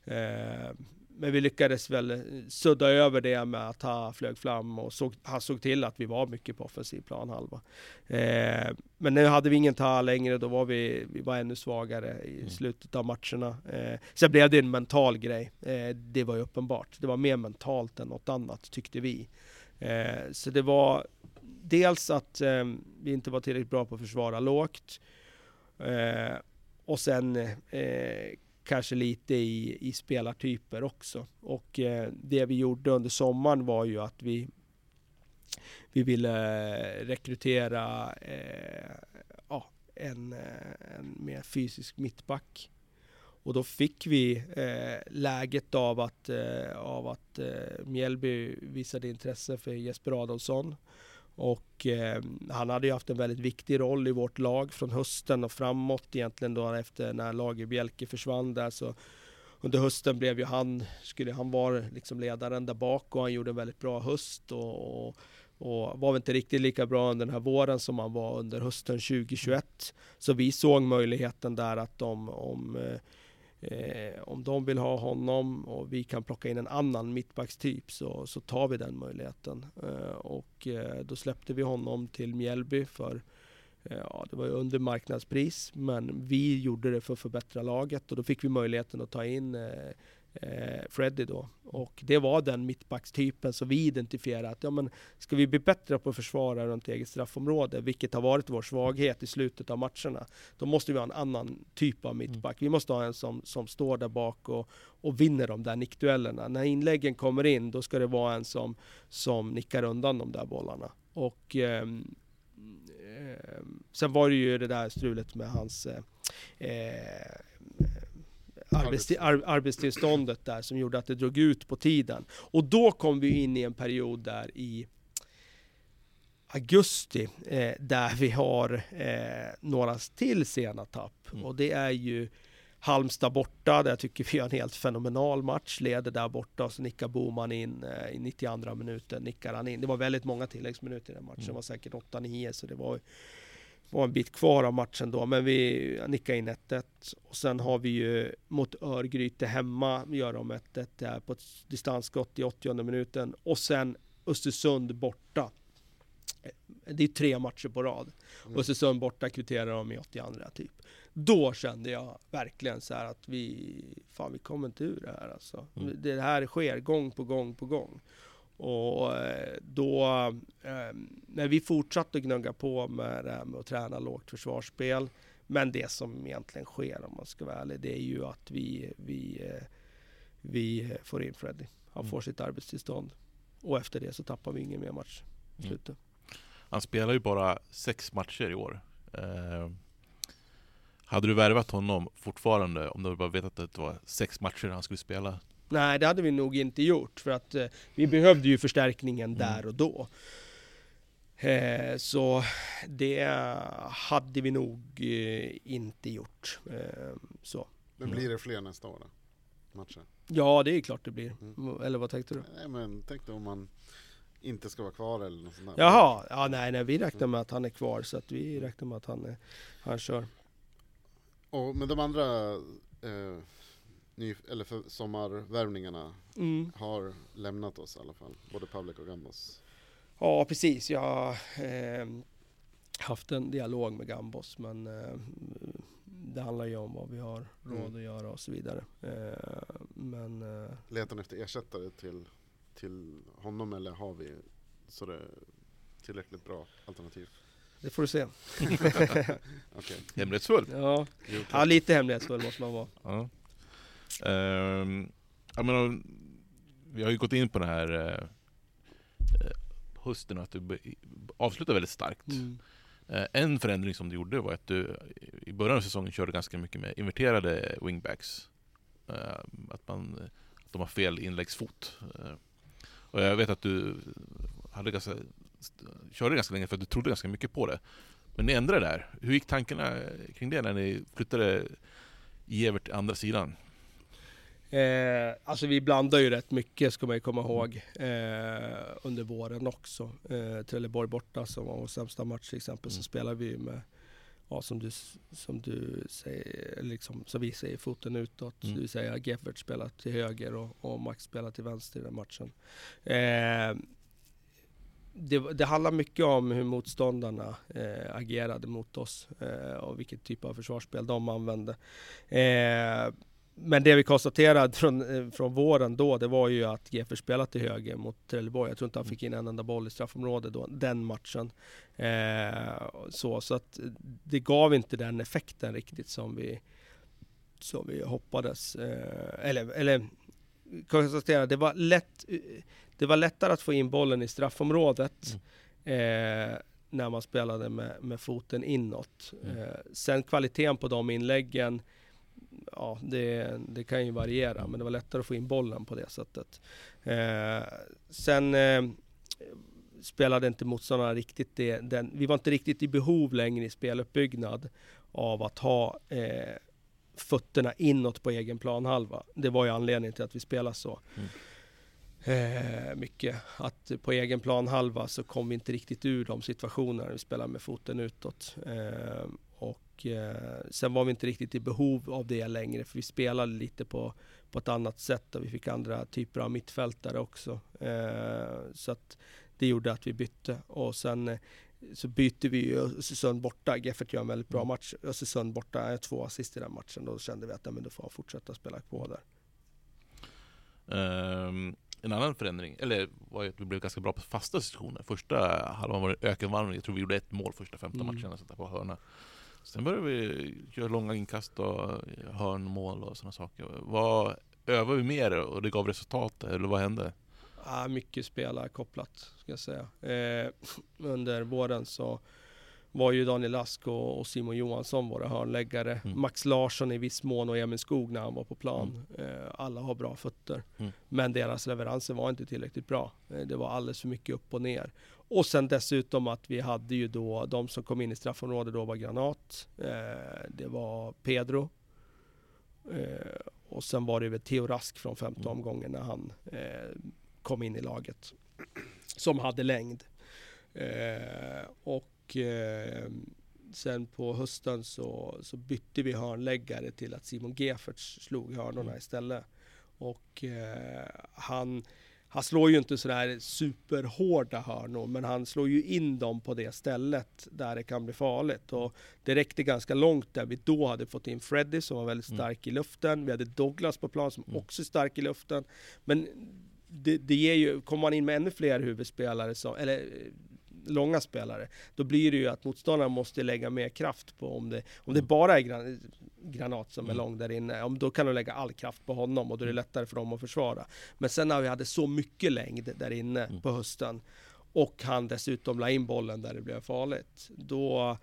Eh, men vi lyckades väl sudda över det med att han flög fram och såg, han såg till att vi var mycket på offensiv planhalva. Eh, men nu hade vi ingen ta längre, då var vi, vi var ännu svagare i Mm. slutet av matcherna. Eh, sen blev det en mental grej, eh, det var ju uppenbart. Det var mer mentalt än något annat tyckte vi. Eh, så det var dels att eh, vi inte var tillräckligt bra på att försvara lågt. Eh, och sen eh, kanske lite i, i spelartyper också. Och eh, det vi gjorde under sommaren var ju att vi vi ville rekrytera eh, ja, en, eh, en mer fysisk mittback. Och då fick vi eh, läget av att, eh, av att eh, Mjällby visade intresse för Jesper Adolfsson. Och eh, han hade ju haft en väldigt viktig roll i vårt lag från hösten och framåt egentligen då efter när Lagerbjälke försvann där så under hösten blev ju han, skulle han vara liksom ledaren där bak och han gjorde en väldigt bra höst och, och, och var väl inte riktigt lika bra under den här våren som han var under hösten 2021. Så vi såg möjligheten där att om, om eh, Eh, om de vill ha honom och vi kan plocka in en annan mittbackstyp så, så tar vi den möjligheten. Eh, och eh, då släppte vi honom till Mjällby för eh, Ja, det var ju under marknadspris, men vi gjorde det för att förbättra laget och då fick vi möjligheten att ta in eh, eh, eh, Freddy då. Och det var den mittbackstypen som vi identifierade att ja, men ska vi bli bättre på att försvara runt eget straffområde, vilket har varit vår svaghet i slutet av matcherna, då måste vi ha en annan typ av mittback. Vi måste ha en som, som står där bak och, och vinner de där nickduellerna. När inläggen kommer in, då ska det vara en som, som nickar undan de där bollarna. Och ehm, sen var det ju det där strulet med hans eh, arbetsti- ar- arbetstillståndet där som gjorde att det drog ut på tiden. Och då kom vi in i en period där i augusti eh, där vi har eh, några till sena tapp. Mm. Och det är ju Halmstad borta, där jag tycker vi har en helt fenomenal match. Leder där borta och så nickar Boman in eh, i 92 minuten. Nickar han in. Det var väldigt många tilläggsminuter i den matchen. Mm. Det var säkert 8-9 så det var, var en bit kvar av matchen då. Men vi nickade in 1-1. Och sen har vi ju mot Örgryte hemma, gör de 1-1 där på ett distansskott i 80 minuten. Och sen Östersund borta. Det är tre matcher på rad. Mm. Östersund borta kvitterar de i 82 typ. Då kände jag verkligen så här att vi, fan vi kommer inte ur det här alltså. Mm. Det här sker gång på gång på gång. Och eh, då, eh, när vi fortsatte att gnugga på med det här med att träna lågt försvarsspel. Men det som egentligen sker om man ska vara ärlig, det är ju att vi, vi, eh, vi får in Freddy. Han Mm. får sitt arbetstillstånd. Och efter det så tappar vi ingen mer match. i Mm. Slutet. Han spelar ju bara sex matcher i år. Eh, hade du värvat honom fortfarande om du bara vetat att det var sex matcher han skulle spela? Nej, det hade vi nog inte gjort för att eh, vi behövde ju förstärkningen Mm. där och då. Eh, så det hade vi nog eh, inte gjort. Eh, så. Men Mm. blir det fler nästa år då? Matcher? Ja, det är klart det blir. Mm. Eller vad tänkte du? Nej men tänk dig om man inte ska vara kvar eller något sånt där. Jaha, ja, nej, nej, vi räknar med att han är kvar så att vi räknar med att han, är, han kör. Och, men de andra eh, ny, eller för sommarvärvningarna Mm. har lämnat oss i alla fall. Både Pavlik och Gambos. Ja, precis. Jag har eh, haft en dialog med Gambos, men eh, det handlar ju om vad vi har råd Mm. att göra och så vidare. Eh, men eh, Letar ni efter ersättare till, till honom eller har vi så det är tillräckligt bra alternativ? det får du se. Okej. Hemlighetsfull. Ja, ja lite hemlighetsfull måste man vara. Ja. Ehm, jag menar, vi har ju gått in på den här eh, hösten att du avslutar väldigt starkt. Mm. Eh, en förändring som du gjorde var att du i början av säsongen körde ganska mycket med inverterade wingbacks. Eh, att, man, att de har fel inläggsfot. Och jag vet att du hade ganska, körde ganska länge för att du trodde ganska mycket på det. Men ni ändrade där. Hur gick tankarna kring det när ni flyttade Evert till andra sidan? Eh, alltså vi blandar ju rätt mycket ska man ju komma ihåg eh, under våren också. Eh, Trelleborg borta som var vår sämsta match till exempel så Mm. spelar vi med Ja, som du, som du säger, liksom, som vi säger, foten utåt. Mm. Du säger Geffert spelar till höger och, och Max spelar till vänster i den matchen. Eh, det, det handlar mycket om hur motståndarna eh, agerade mot oss eh, och vilket typ av försvarsspel de använde. Eh, men det vi konstaterade från, eh, från våren då, det var ju att GF spelade till höger mot Trelleborg. Jag tror inte han fick in en enda boll i straffområdet då, den matchen. Eh, så, så att det gav inte den effekten riktigt som vi, som vi hoppades. Eh, eller, eller konstatera, det var lätt det var lättare att få in bollen i straffområdet eh, när man spelade med, med foten inåt. Mm. Eh, sen kvaliteten på de inläggen, ja det, det kan ju variera, men det var lättare att få in bollen på det sättet. Eh, sen eh, spelade inte motståndarna riktigt det, den, vi var inte riktigt i behov längre i speluppbyggnad av att ha eh, fötterna inåt på egen planhalva. Det var ju anledningen till att vi spelade så. Mm. Eh, mycket. Att på egen planhalva så kom vi inte riktigt ur de situationerna vi spelade med foten utåt. Eh, och eh, sen var vi inte riktigt i behov av det längre för vi spelade lite på, på ett annat sätt och vi fick andra typer av mittfältare också. Eh, så att det gjorde att vi bytte och sen eh, så byter vi ju Östersund borta. Geffert gör en väldigt bra Mm. match. Östersund borta är två assist i den matchen. Då kände vi att men då får han fortsätta spela på där. Ehm, en annan förändring, eller var ju att vi blev ganska bra på fasta situationer. Första halvan var det ökenvandring, jag tror vi gjorde ett mål första 15 Mm. matcherna, sätta på hörna. Sen började vi göra långa inkast och hörnmål och sådana saker. Vad övade vi mer och det gav resultat, eller vad hände? Ja, mycket spelarkopplat ska jag säga. Eh, under våren så var ju Daniel Ask och, och Simon Johansson våra hörnläggare. Mm. Max Larsson i viss mån och Emil Skog när han var på plan. Eh, alla har bra fötter. Mm. Men deras leveranser var inte tillräckligt bra. Eh, det var alldeles för mycket upp och ner. Och sen dessutom att vi hade ju då, de som kom in i straffområdet då var Granat. Eh, det var Pedro. Eh, och sen var det väl Theo Rask från femte Mm. omgången när han eh, kom in i laget. Som hade längd. Eh, och eh, sen på hösten så, så bytte vi hörnläggare till att Simon Geferts slog hörnorna Mm. istället. Och eh, han, han slår ju inte sådär superhårda hörnor, men han slår ju in dem på det stället där det kan bli farligt. Och det räckte ganska långt där vi då hade fått in Freddy som var väldigt Mm. stark i luften. Vi hade Douglas på plan som Mm. också är stark i luften. Men det, det ger ju, kommer man in med ännu fler huvudspelare, som, eller långa spelare, då blir det ju att motståndarna måste lägga mer kraft på om det, om det Mm. bara är gran, Granat som är Mm. lång där inne, om då kan du lägga all kraft på honom och då är det Mm. lättare för dem att försvara. Men sen när vi hade så mycket längd där inne på hösten och han dessutom la in bollen där det blev farligt, då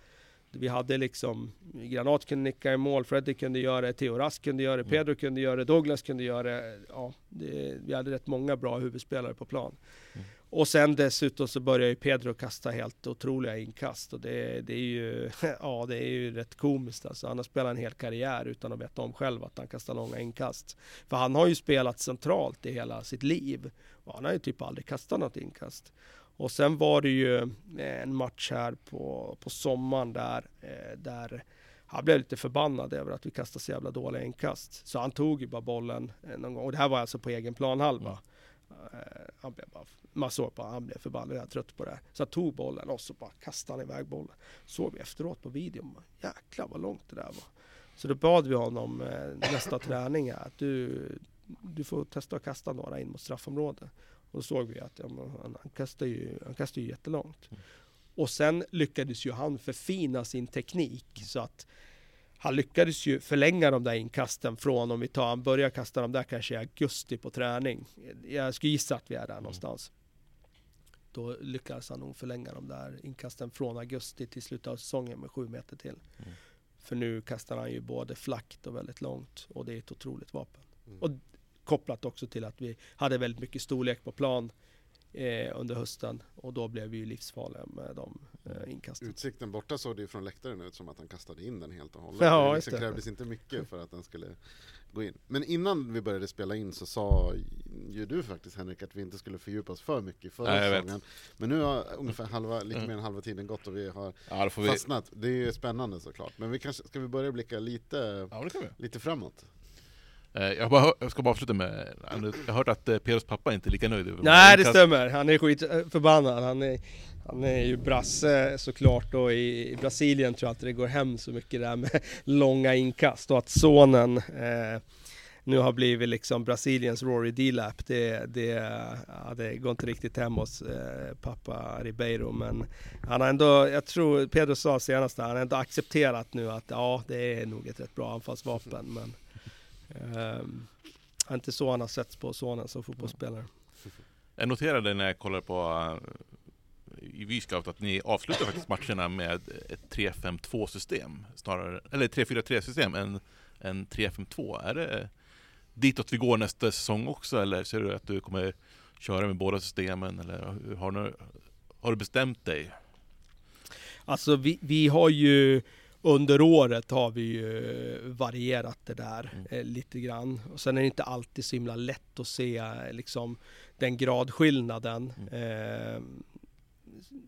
vi hade liksom, Granat kunde nicka i mål, Freddy kunde göra det, Theo Rask kunde göra det. Pedro kunde göra det, Douglas kunde göra det. Ja, det, vi hade rätt många bra huvudspelare på plan. Mm. Och sen dessutom så börjar ju Pedro kasta helt otroliga inkast och det, det är ju, ja det är ju rätt komiskt alltså. Han har spelat en hel karriär utan att veta om själv att han kastar långa inkast. För han har ju spelat centralt i hela sitt liv och han har ju typ aldrig kastat något inkast. Och sen var det ju eh, en match här på, på sommaren där, eh, där han blev lite förbannad över att vi kastade så jävla dåliga inkast. Så han tog ju bara bollen eh, någon gång. Och det här var alltså på egen planhalva. Mm han blev bara, man såg på han blev förbannad, jag är trött på det här. Så han tog bollen och så bara kastade han iväg bollen. Såg vi efteråt på videon, jäklar vad långt det där var. Så då bad vi honom eh, nästa träning att du, du får testa att kasta några in mot straffområdet. Och då såg vi att ja, han, han kastar ju, han kastar ju jättelångt. Mm. Och sen lyckades ju han förfina sin teknik så att han lyckades ju förlänga de där inkasten från, om vi tar, han börjar kasta dem där kanske i augusti på träning. Jag skulle gissa att vi är där någonstans. Då lyckades han nog förlänga de där inkasten från augusti till slutet av säsongen med sju meter till. Mm. För nu kastar han ju både flackt och väldigt långt och det är ett otroligt vapen. Mm. Och kopplat också till att vi hade väldigt mycket storlek på plan eh, under hösten och då blev vi ju livsfarliga med de eh, inkasten. Utsikten borta såg det ju från läktaren ut som att han kastade in den helt och hållet. Ja, det liksom krävdes inte mycket för att den skulle gå in. Men innan vi började spela in så sa ju du faktiskt Henrik att vi inte skulle fördjupa oss för mycket i förra Nej, säsongen. Men nu har ungefär halva, lite mer än halva tiden gått och vi har Ja, får vi... fastnat. Det är ju spännande såklart. Men vi kanske, ska vi börja blicka lite, Ja, lite framåt? Eh, Jag, bara, jag ska bara avsluta med, jag har hört att eh, Pedros pappa inte är lika nöjd över Nej det stämmer, han är skitförbannad. Han är, han är ju brasse såklart och i, i Brasilien tror jag att det går hem så mycket där med långa inkast och att sonen eh, nu har blivit liksom Brasiliens Rory Delap. Det, det, ja, det går inte riktigt hem hos eh, pappa Ribeiro men han har ändå, jag tror Pedro sa senast där, han har ändå accepterat nu att ja det är nog ett rätt bra anfallsvapen men är inte så han har setts på sonen som fotbollsspelare. Jag noterade när jag kollade på eh, i V-scout att ni avslutar faktiskt matcherna med ett 3-5-2 system snarare, eller 3-4-3 system än, än 3-5-2. Är det ditåt vi går nästa säsong också eller ser du att du kommer köra med båda systemen eller har du, har du bestämt dig? Alltså vi, vi har ju under året har vi ju varierat det där Mm. eh, lite grann. Och sen är det inte alltid så himla lätt att se eh, liksom den gradskillnaden. Eh,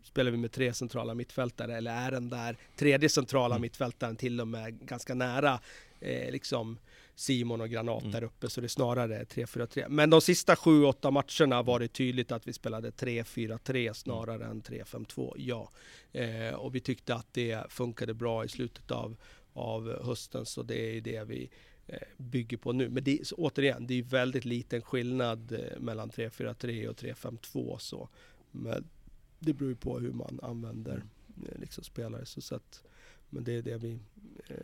spelar vi med tre centrala mittfältare eller är den där tredje centrala Mm. mittfältaren till och med ganska nära eh, liksom Simon och Granat Mm. där uppe så det är snarare 3-4-3. Men de sista 7-8 matcherna var det tydligt att vi spelade 3-4-3 snarare än 3-5-2, ja. Eh, och vi tyckte att det funkade bra i slutet av, av hösten så det är ju det vi eh, bygger på nu. Men det, återigen, det är väldigt liten skillnad eh, mellan 3-4-3 och 3-5-2 så. Men det beror ju på hur man använder eh, liksom spelare. Så, så att, men det är det vi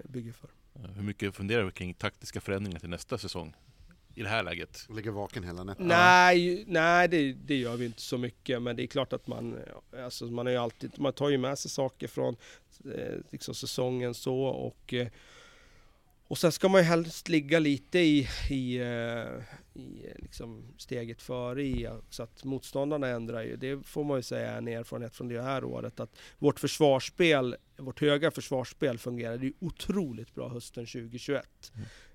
bygger för. Eh, Hur mycket funderar du kring taktiska förändringar till nästa säsong? I det här läget? Ligger vaken hela natten. Nej, nej det, det gör vi inte så mycket. Men det är klart att man, alltså man, ju alltid, man tar ju med sig saker från eh, liksom säsongen så. Och, eh, och sen ska man ju helst ligga lite i, i, eh, i eh, liksom steget före i, så att motståndarna ändrar ju. Det får man ju säga är en erfarenhet från det här året. Att vårt försvarsspel, vårt höga försvarsspel fungerade ju otroligt bra hösten 2021.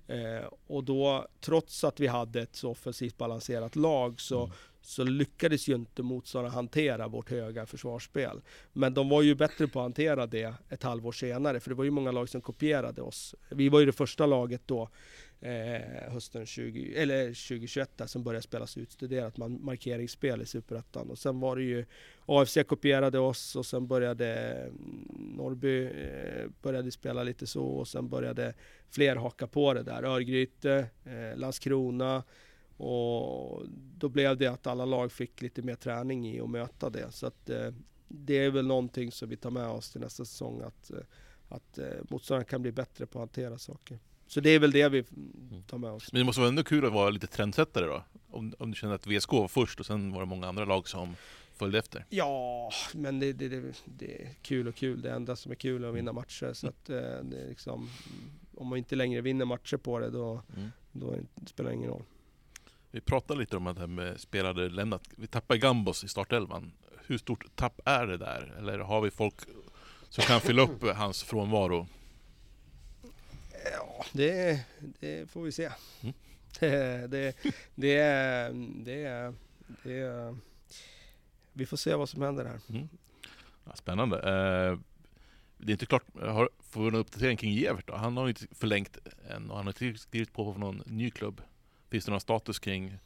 Eh, och då, trots att vi hade ett så offensivt balanserat lag så, Mm så lyckades ju inte motståndarna hantera vårt höga försvarsspel. Men de var ju bättre på att hantera det ett halvår senare, för det var ju många lag som kopierade oss. Vi var ju det första laget då, eh, hösten 20, eller 2021 där, som började spelas utstuderat man, markeringsspel i Superettan. Och sen var det ju AFC kopierade oss och sen började mm, Norrby eh, började spela lite så och sen började fler haka på det där. Örgryte, eh, Landskrona och då blev det att alla lag fick lite mer träning i att möta det. Så att eh, det är väl någonting som vi tar med oss till nästa säsong att, eh, att eh, motståndaren kan bli bättre på att hantera saker. Så det är väl det vi tar med oss. Men det måste vara ändå kul att vara lite trendsättare då? Om, om du känner att VSK var först och sen var det många andra lag som följde efter? Ja, men det, det, det, det är kul och kul. Det enda som är kul är att vinna matcher. Så att det är liksom, om man inte längre vinner matcher på det då, Mm. då spelar det ingen roll. Vi pratade lite om att det här med spelare lämnat. Vi tappade Gambos i startelvan. Hur stort tapp är det där? Eller har vi folk som kan fylla upp hans frånvaro? Ja, det, det får vi se. Mm. Det, det, det, är- det, är- det, är- Vi får se vad som händer här. Mm. Ja, spännande. Eh, det är inte klart, har, får vi en uppdatering kring Gevert då? Han har inte förlängt än och han har inte skrivit på för någon ny klubb. Finns det någon status kring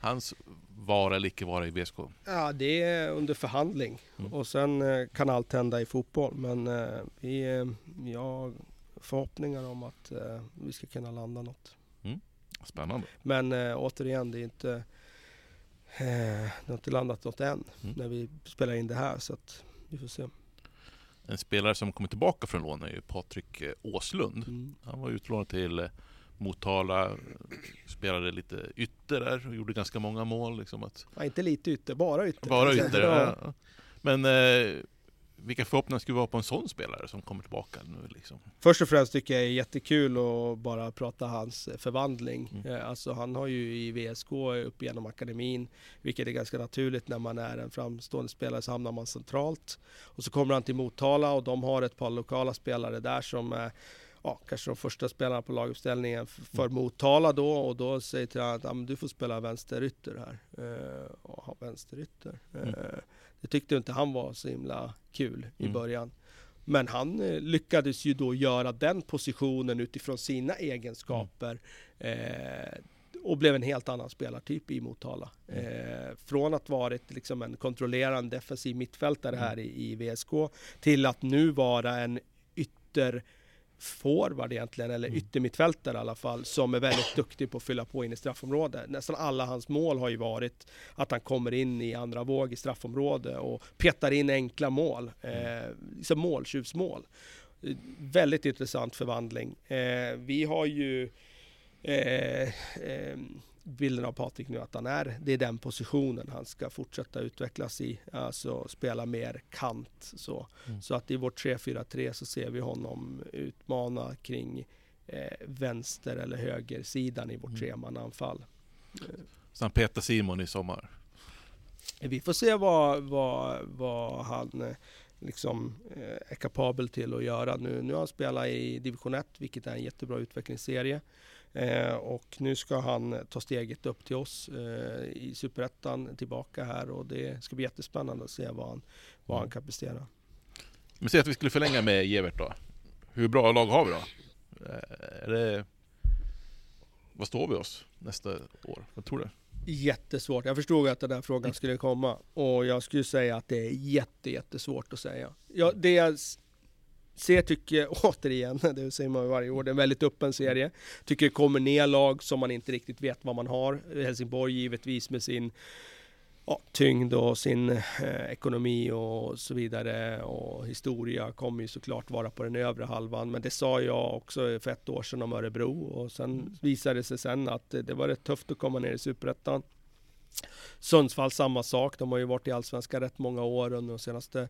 hans vara eller icke vara i VSK? Ja, det är under förhandling. Mm. Och sen eh, kan allt hända i fotboll. Men eh, vi, eh, jag har förhoppningar om att vi ska kunna landa något. Spännande. Men återigen, det är inte... Det har inte landat något än Mm. när vi spelar in det här. Så att vi får se. En spelare som kommer tillbaka från lån är ju Patrik Åslund. Mm. Han var utlånad till Motala, spelade lite ytter där och gjorde ganska många mål. Liksom att, Ja, inte lite ytter, bara ytter. bara ytter. Ja. Ja. Men eh, vilka förhoppningar skulle vi ha på en sån spelare som kommer tillbaka nu liksom? Först och främst tycker jag det är jättekul att bara prata hans förvandling. Mm. Eh, Alltså han har ju i VSK upp genom akademin, vilket är ganska naturligt när man är en framstående spelare så hamnar man centralt. Och så kommer han till Motala och de har ett par lokala spelare där som är ja, kanske de första spelarna på laguppställningen för Mm. Motala då och då säger till honom att men du får spela vänsterytter här. Eh, och ha vänsterytter. Mm. Eh, det tyckte inte han var så himla kul i Mm. början. Men han eh, lyckades ju då göra den positionen utifrån sina egenskaper eh, och blev en helt annan spelartyp i Motala. Eh, från att varit liksom en kontrollerande defensiv mittfältare här i, i VSK till att nu vara en ytter forward egentligen, eller Mm. yttermittfältare i alla fall, som är väldigt duktig på att fylla på in i straffområdet. Nästan alla hans mål har ju varit att han kommer in i andra våg i straffområde och petar in enkla mål, eh, liksom måltjuvsmål. Väldigt intressant förvandling. Eh, vi har ju eh, eh, bilden av Patrik nu att han är, det är den positionen han ska fortsätta utvecklas i, alltså spela mer kant. Så, Mm. så att i vårt 3-4-3 så ser vi honom utmana kring eh, vänster eller högersidan i vårt Mm. tremananfall. Så han petar Simon i sommar. Vi får se vad, vad, vad han eh, liksom eh, är kapabel till att göra nu. Nu har han spelat i division 1, vilket är en jättebra utvecklingsserie. Eh, och nu ska han ta steget upp till oss eh, i Superettan tillbaka här och det ska bli jättespännande att se vad han, vad han kan prestera. Men säg att vi skulle förlänga med Gevert då. Hur bra lag har vi då? Eh, Är det... Vad står vi oss nästa år? Vad tror du? Jättesvårt. Jag förstod att den där frågan skulle komma och jag skulle säga att det är jätte, jättesvårt att säga. Ja, det jag ser tycker, återigen, det säger man varje år, det är en väldigt öppen serie. Tycker det kommer ner lag som man inte riktigt vet vad man har. Helsingborg givetvis med sin ja, tyngd och sin eh, ekonomi och så vidare och historia kommer ju såklart vara på den övre halvan. Men det sa jag också för ett år sedan om Örebro och sen visade det sig sen att det, var rätt tufft att komma ner i Superettan. Sundsvall samma sak, de har ju varit i Allsvenskan rätt många år under de senaste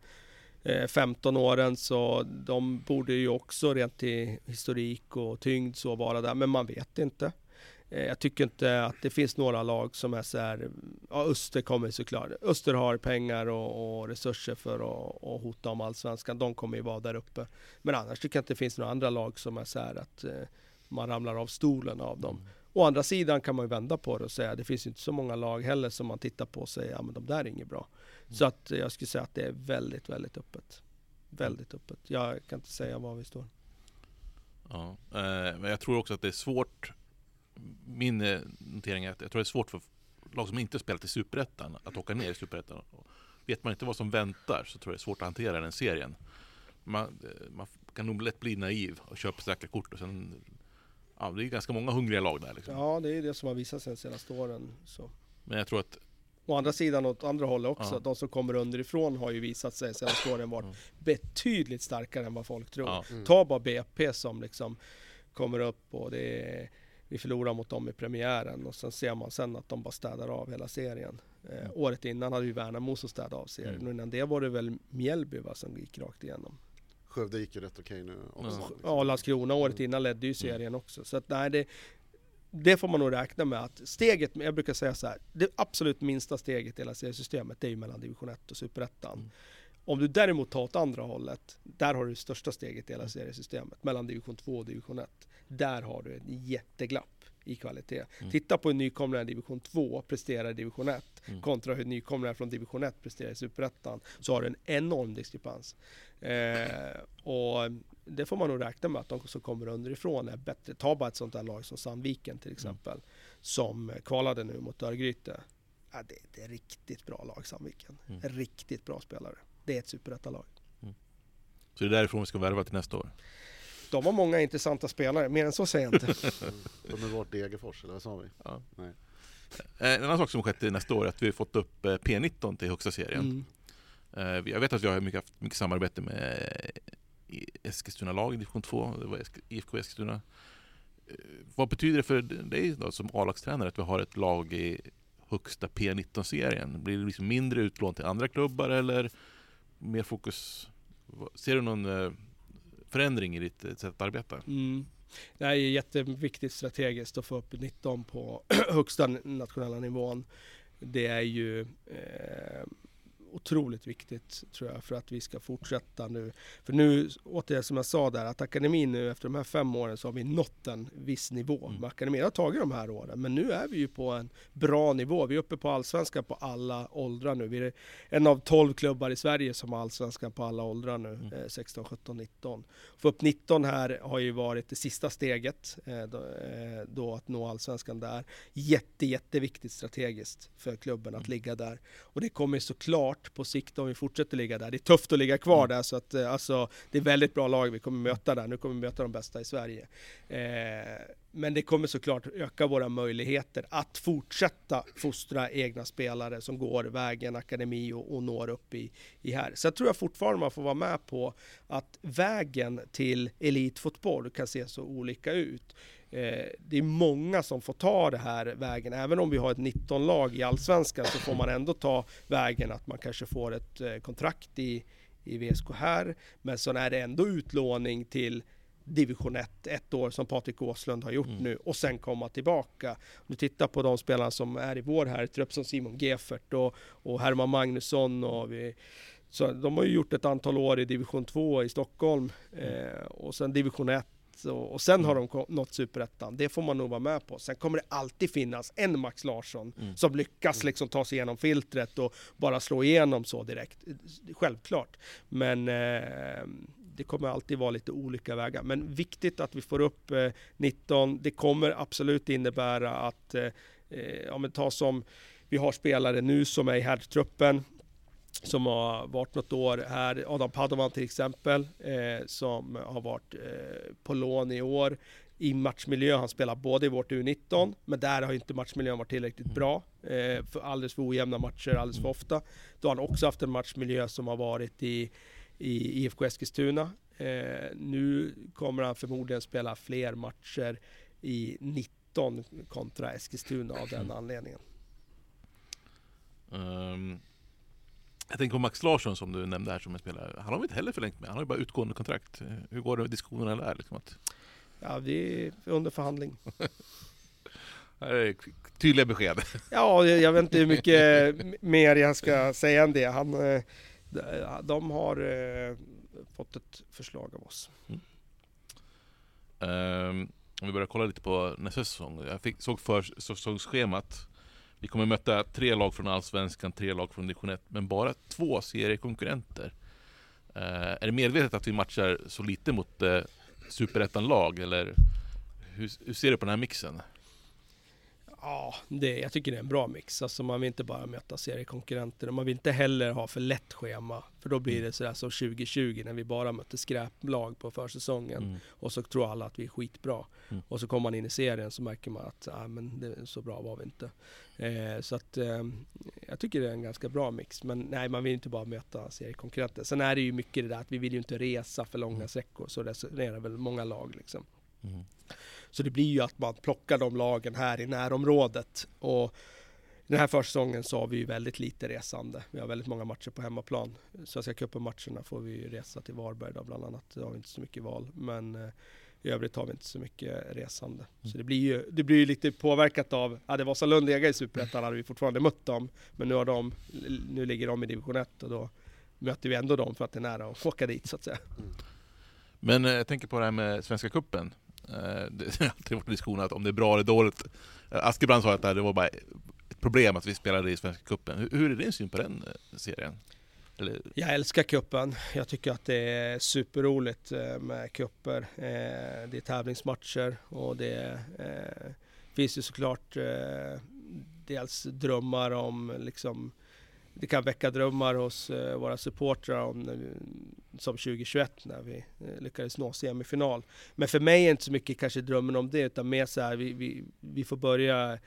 Eh, 15 åren så de borde ju också rent i historik och tyngd så vara där, men man vet inte. Eh, jag tycker inte att det finns några lag som är så här, ja Öster kommer såklart, Öster har pengar och, och resurser för att, och hota om allsvenskan, de kommer ju vara där uppe. Men annars tycker jag inte det finns några andra lag som är så här att eh, man ramlar av stolen av dem. Å andra sidan kan man ju vända på det och säga, det finns ju inte så många lag heller som man tittar på och säger, ja men de där är inget bra. Så att jag skulle säga att det är väldigt, väldigt öppet. Väldigt öppet. Jag kan inte säga var vi står. Ja. Eh, Men jag tror också att det är svårt Min eh, notering är att jag tror det är svårt för lag som inte spelat i Superettan att åka ner i Superettan. Vet man inte vad som väntar så tror jag det är svårt att hantera den serien. Man, eh, man kan nog lätt bli naiv och köpa säkra kort och sen Ja, det är ganska många hungriga lag där liksom. Ja, det är det som har visat sig de senaste åren. Så. Men jag tror att Å andra sidan åt andra hållet också, Ja. de som kommer underifrån har ju visat sig senaste åren varit Mm. betydligt starkare än vad folk tror. ja, Mm. Ta bara BP som liksom kommer upp och det är, vi förlorar mot dem i premiären och sen ser man sen att de bara städar av hela serien. Eh, Mm. året innan hade ju Värnamo som städade av serien Mm. och innan det var det väl Mjällby va, som gick rakt igenom. Skövde gick ju rätt okej nu också. Liksom. Ja, Landskrona året innan ledde ju serien också. Så att nej, det, det får man nog räkna med att steget, jag brukar säga så här, det absolut minsta steget i hela seriesystemet, det är ju mellan division 1 och superettan. Mm. Om du däremot tar åt andra hållet, där har du det största steget i hela seriesystemet, mellan division 2 och division 1. Där har du ett jätteglapp i kvalitet. Mm. Titta på hur nykomlingar i division 2 presterar i division 1 Mm. kontra hur nykomlingar från division 1 presterar i superettan. Så har du en enorm diskrepans. Eh, och det får man nog räkna med att de som kommer underifrån är bättre. Ta bara ett sånt där lag som Sandviken till exempel. Som kvalade nu mot Örgryte. Ja, det, det är riktigt bra lag Sandviken. Mm. Riktigt bra spelare. Det är ett superettalag. så det är därifrån vi ska värva till nästa år. De har många intressanta spelare, mer än så säger jag inte. Mm. De är vårt Degerfors, eller vad sa vi? Ja. Nej. Eh, En annan sak som skett i nästa år är att vi har fått upp eh, P19 till högsta serien. Mm. Eh, Jag vet att vi har mycket, haft mycket samarbete med Eskilstuna-lag i division 2, det var IFK Eskilstuna. Eh, vad betyder det för dig då, som A-lagstränare att vi har ett lag i högsta P19-serien? Blir det liksom mindre utlån till andra klubbar eller mer fokus? Ser du någon eh, förändring i ditt eh, sätt att arbeta? Mm. Det är jätteviktigt strategiskt att få upp 19 på högsta nationella nivån. Det är ju eh, otroligt viktigt tror jag för att vi ska fortsätta nu. För nu, återigen som jag sa där, att akademin nu efter de här fem åren så har vi nått en viss nivå Mm. akademin. Har tagit de här åren, men nu är vi ju på en bra nivå. Vi är uppe på allsvenskan på alla åldrar nu. Vi är en av 12 klubbar i Sverige som har allsvenskan på alla åldrar nu, Mm. eh, 16, 17, 19. Få upp 19 här har ju varit det sista steget eh, då, eh, då att nå allsvenskan där. Jätte, jätteviktigt strategiskt för klubben att Mm. ligga där. Och det kommer såklart på sikt om vi fortsätter ligga där. Det är tufft att ligga kvar Mm. där så att eh, alltså, det är väldigt bra lag vi kommer möta där. Nu kommer vi möta de bästa i Sverige. Eh, men det kommer såklart öka våra möjligheter att fortsätta fostra egna spelare som går vägen akademi och, och når upp i, i här. Så jag tror jag fortfarande man får vara med på att vägen till elitfotboll kan se så olika ut. Eh, det är många som får ta det här vägen. Även om vi har ett 19-lag i Allsvenskan så får man ändå ta vägen att man kanske får ett eh, kontrakt i, i VSK här. Men så är det ändå utlåning till division 1 ett år som Patrik Åslund har gjort Mm. nu och sen komma tillbaka. Om du tittar på de spelarna som är i vår här trupp som Simon Gefert och, och Herman Magnusson och vi, så de har ju gjort ett antal år i division 2 i Stockholm eh, och sen division 1 och, och sen har de ko- nått superettan. Det får man nog vara med på. Sen kommer det alltid finnas en Max Larsson Mm. som lyckas liksom ta sig igenom filtret och bara slå igenom så direkt. Självklart. Men eh, det kommer alltid vara lite olika vägar. Men viktigt att vi får upp eh, 19. Det kommer absolut innebära att, eh, eh, ja men ta som, vi har spelare nu som är i herrtruppen som har varit något år här. Adam Padovan till exempel, eh, som har varit eh, på lån i år i matchmiljö. Han spelar både i vårt U19, men där har inte matchmiljön varit tillräckligt bra. Eh, för alldeles för ojämna matcher alldeles för ofta. Då har han också haft en matchmiljö som har varit i, i IFK Eskilstuna. Eh, nu kommer han förmodligen spela fler matcher i 19 kontra Eskilstuna av den anledningen. Ehm, jag tänker på Max Larsson som du nämnde här som en spelare. Han har vi inte heller förlängt med. Han har ju bara utgående kontrakt. Hur går det med diskussionerna där? Liksom att, Ja, vi är under förhandling. tydliga besked. Ja, jag vet inte hur mycket mer jag ska säga än det. Han, eh, de- har eh, fått ett förslag av oss. Ehm, om vi börjar kolla lite på nästa säsong. Jag fick, såg för säsongsschemat. Vi kommer möta tre lag från Allsvenskan, tre lag från Division 1, men bara två seriekonkurrenter. Uh, är det medvetet att vi matchar så lite mot uh, Superettan-lag, eller hur, hur ser du på den här mixen? Ja, det, jag tycker det är en bra mix. Alltså man vill inte bara möta seriekonkurrenter och man vill inte heller ha för lätt schema. För då blir det sådär som 2020 när vi bara mötte skräplag på försäsongen. Mm. Och så tror alla att vi är skitbra. Mm. Och så kommer man in i serien så märker man att ah, men det, så bra var vi inte. Eh, så att eh, jag tycker det är en ganska bra mix. Men nej, man vill inte bara möta seriekonkurrenter. Sen är det ju mycket det där att vi vill ju inte resa för långa Mm. sträckor. Så resonerar väl många lag liksom. Mm. Så det blir ju att man plockar de lagen här i närområdet. Och den här försäsongen så har vi ju väldigt lite resande. Vi har väldigt många matcher på hemmaplan. Svenska cupen-matcherna får vi ju resa till Varberg då bland annat. Det har vi inte så mycket val. Men eh, i övrigt har vi inte så mycket resande. Så det blir ju, det blir lite påverkat av, hade Vasalund legat i Superettan hade vi fortfarande mött dem. Men nu, har de, nu ligger de i division 1 och då möter vi ändå dem för att det är nära att åka dit så att säga. Men eh, jag tänker på det här med Svenska Cupen. Eh, det har alltid varit en diskussion att om det är bra eller dåligt. Eh, Askebrand sa att det var bara ett problem att vi spelade i Svenska Cupen. Hur, är din syn på den eh, serien? Eller, Jag älskar kuppen. Jag tycker att det är superroligt med kupper. Det är tävlingsmatcher och det finns ju såklart dels drömmar om liksom det kan väcka drömmar hos eh, våra supportrar om vi, som 2021 när vi eh, lyckades nå semifinal. Men för mig är det inte så mycket kanske drömmen om det utan mer så här vi, vi, vi får börja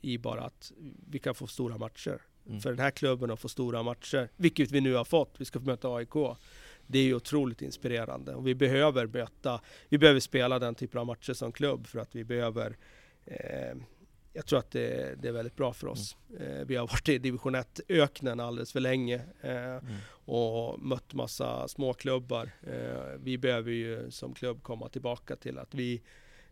i bara att vi kan få stora matcher. mm. för den här klubben att få stora matcher, vilket vi nu har fått. Vi ska få möta AIK. Det är ju otroligt inspirerande och vi behöver möta, vi behöver spela den typen av matcher som klubb för att vi behöver eh, jag tror att det, det, är väldigt bra för oss. Mm. Eh, vi har varit i division 1-öknen alldeles för länge eh, mm. och mött massa småklubbar. Eh, vi behöver ju som klubb komma tillbaka till att vi,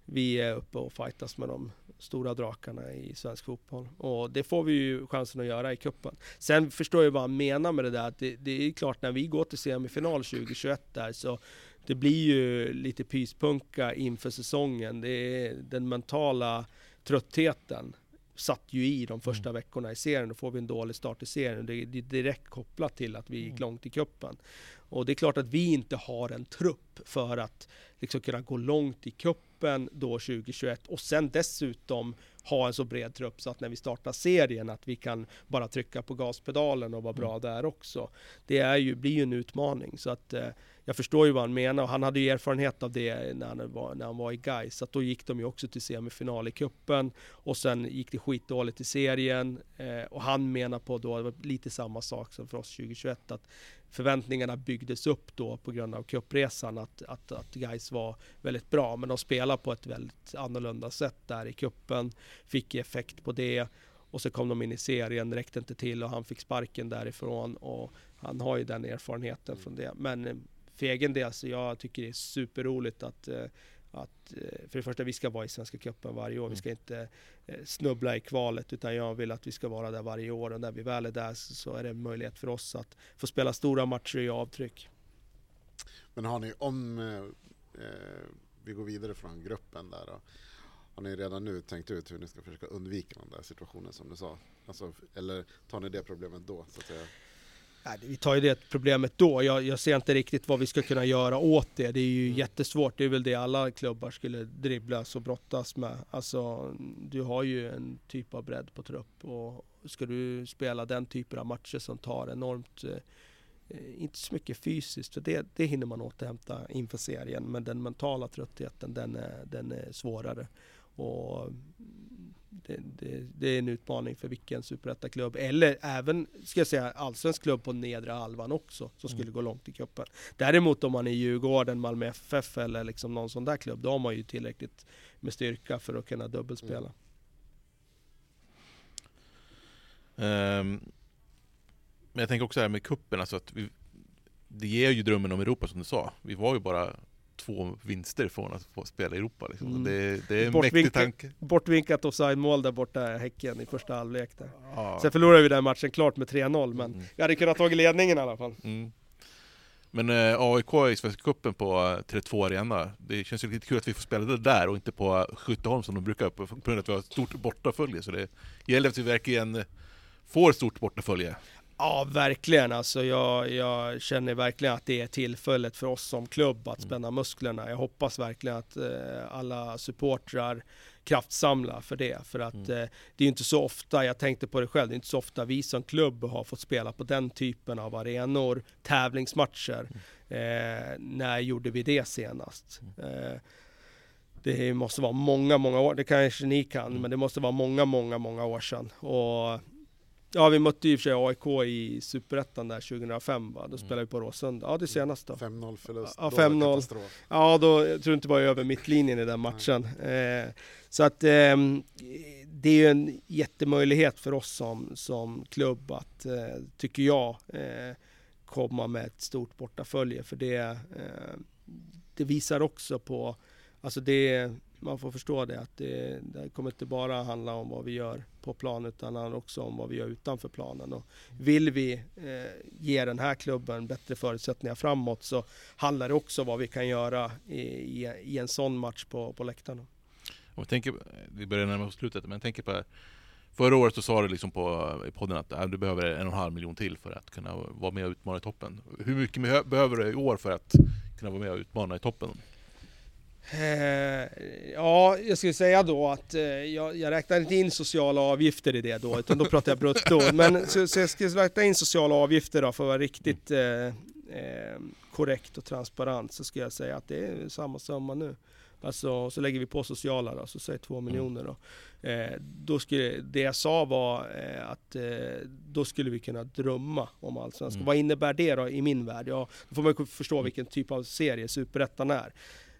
vi är uppe och fightas med de stora drakarna i svensk fotboll. Och det får vi ju chansen att göra i kuppen. Sen förstår jag vad han menar med det där, att det, det är klart när vi går till semifinal 2021 där så det blir ju lite pyspunka inför säsongen. Det är den mentala tröttheten satt ju i de första mm. veckorna i serien. Då får vi en dålig start i serien. Det är direkt kopplat till att vi gick mm. långt i kuppen. Och det är klart att vi inte har en trupp för att liksom kunna gå långt i kuppen då 2021 och sen dessutom ha en så bred trupp så att när vi startar serien att vi kan bara trycka på gaspedalen och vara bra mm. där också. Det är ju, blir ju en utmaning så att eh, jag förstår ju vad han menar och han hade ju erfarenhet av det när han var, när han var i Gais. Att då gick de ju också till semifinal i kuppen och sen gick det skitdåligt i serien. Eh, och han menar på då, det var lite samma sak som för oss 2021, att förväntningarna byggdes upp då på grund av kuppresan att, att, att Gais var väldigt bra. Men de spelade på ett väldigt annorlunda sätt där i kuppen fick effekt på det. Och så kom de in i serien, räckte inte till och han fick sparken därifrån. Och han har ju den erfarenheten från det. Men eh, för egen del så jag tycker det är superroligt att eh, att eh, för det första vi ska vara i Svenska cupen varje år. Vi mm. ska inte eh, snubbla i kvalet utan jag vill att vi ska vara där varje år och när vi väl är där så är det en möjlighet för oss att få spela stora matcher i avtryck. Men har ni, om eh, vi går vidare från gruppen där då, har ni redan nu tänkt ut hur ni ska försöka undvika den där situationen som du sa? Alltså, eller tar ni det problemet då? Så att säga? Vi tar ju det problemet då. Jag, jag, ser inte riktigt vad vi ska kunna göra åt det. Det är ju mm. jättesvårt. Det är väl det alla klubbar skulle dribblas och brottas med. Alltså, du har ju en typ av bredd på trupp och ska du spela den typen av matcher som tar enormt eh, inte så mycket fysiskt, för det, det hinner man återhämta inför serien. Men den mentala tröttheten, den är, den är svårare. Och det, det, det, är en utmaning för vilken superettaklubb, eller även, ska jag säga, allsvensk klubb på nedre halvan också, som skulle mm. gå långt i cupen. Däremot om man är Djurgården, Malmö FF eller liksom någon sån där klubb, då har man ju tillräckligt med styrka för att kunna dubbelspela. Mm. Um, men jag tänker också här med kuppen, alltså att vi, det ger ju drömmen om Europa som du sa. Vi var ju bara två vinster från att få spela i Europa. Liksom. Mm. Det, det, är en mäktig tanke. Bortvinkat offside-mål där borta i Häcken i första halvlek. Ja. Sen förlorade vi den matchen klart med 3-0, men mm. vi hade kunnat ta ledningen i alla fall. Mm. Men eh, AIK i Svenska Cupen på 32 eh, Arena, det känns ju lite kul att vi får spela det där och inte på Skytteholm som de brukar på grund av att vi har ett stort bortafölje. Så det gäller att vi verkligen får ett stort bortafölje. Ja, verkligen. Alltså, jag, jag, känner verkligen att det är tillfället för oss som klubb att mm. spänna musklerna. Jag hoppas verkligen att eh, alla supportrar kraftsamlar för det. För att mm. eh, det är inte så ofta, jag tänkte på det själv, det är inte så ofta vi som klubb har fått spela på den typen av arenor, tävlingsmatcher. Mm. Eh, när gjorde vi det senast? Mm. Eh, det måste vara många, många år, det kanske ni kan, mm. men det måste vara många, många, många år sedan. Och Ja, vi mötte ju för sig AIK i Superettan där 2005 va? Då mm. spelade vi på Råsunda. Ja, det senaste. 5-0 förlust. Ja, 5-0. Ja, då jag tror inte var över mittlinjen i den matchen. Eh, så att eh, det är ju en jättemöjlighet för oss som, som klubb att, eh, tycker jag, eh, komma med ett stort bortafölje. För det, eh, det visar också på, alltså det man får förstå det att det, det, kommer inte bara handla om vad vi gör på plan utan handlar också om vad vi gör utanför planen. Och vill vi eh, ge den här klubben bättre förutsättningar framåt så handlar det också om vad vi kan göra i, i, i en sån match på, på läktarna. Jag tänker, vi börjar närma oss slutet, men jag tänker på Förra året så sa du liksom på, i podden att äh, du behöver en och en halv miljon till för att kunna vara med och utmana i toppen. Hur mycket behöver du i år för att kunna vara med och utmana i toppen? Eh, ja, jag skulle säga då att eh, jag, jag räknar inte in sociala avgifter i det då, utan då pratar jag brutto. Men så, så jag skulle räkna in sociala avgifter då för att vara riktigt eh, eh, korrekt och transparent så skulle jag säga att det är samma summa nu. Alltså, så lägger vi på sociala då, så säg två miljoner då. Eh, då skulle, det jag sa var eh, att då skulle vi kunna drömma om Allsvenskan. Mm. Vad innebär det då i min värld? Ja, då får man förstå vilken typ av serie Superettan är.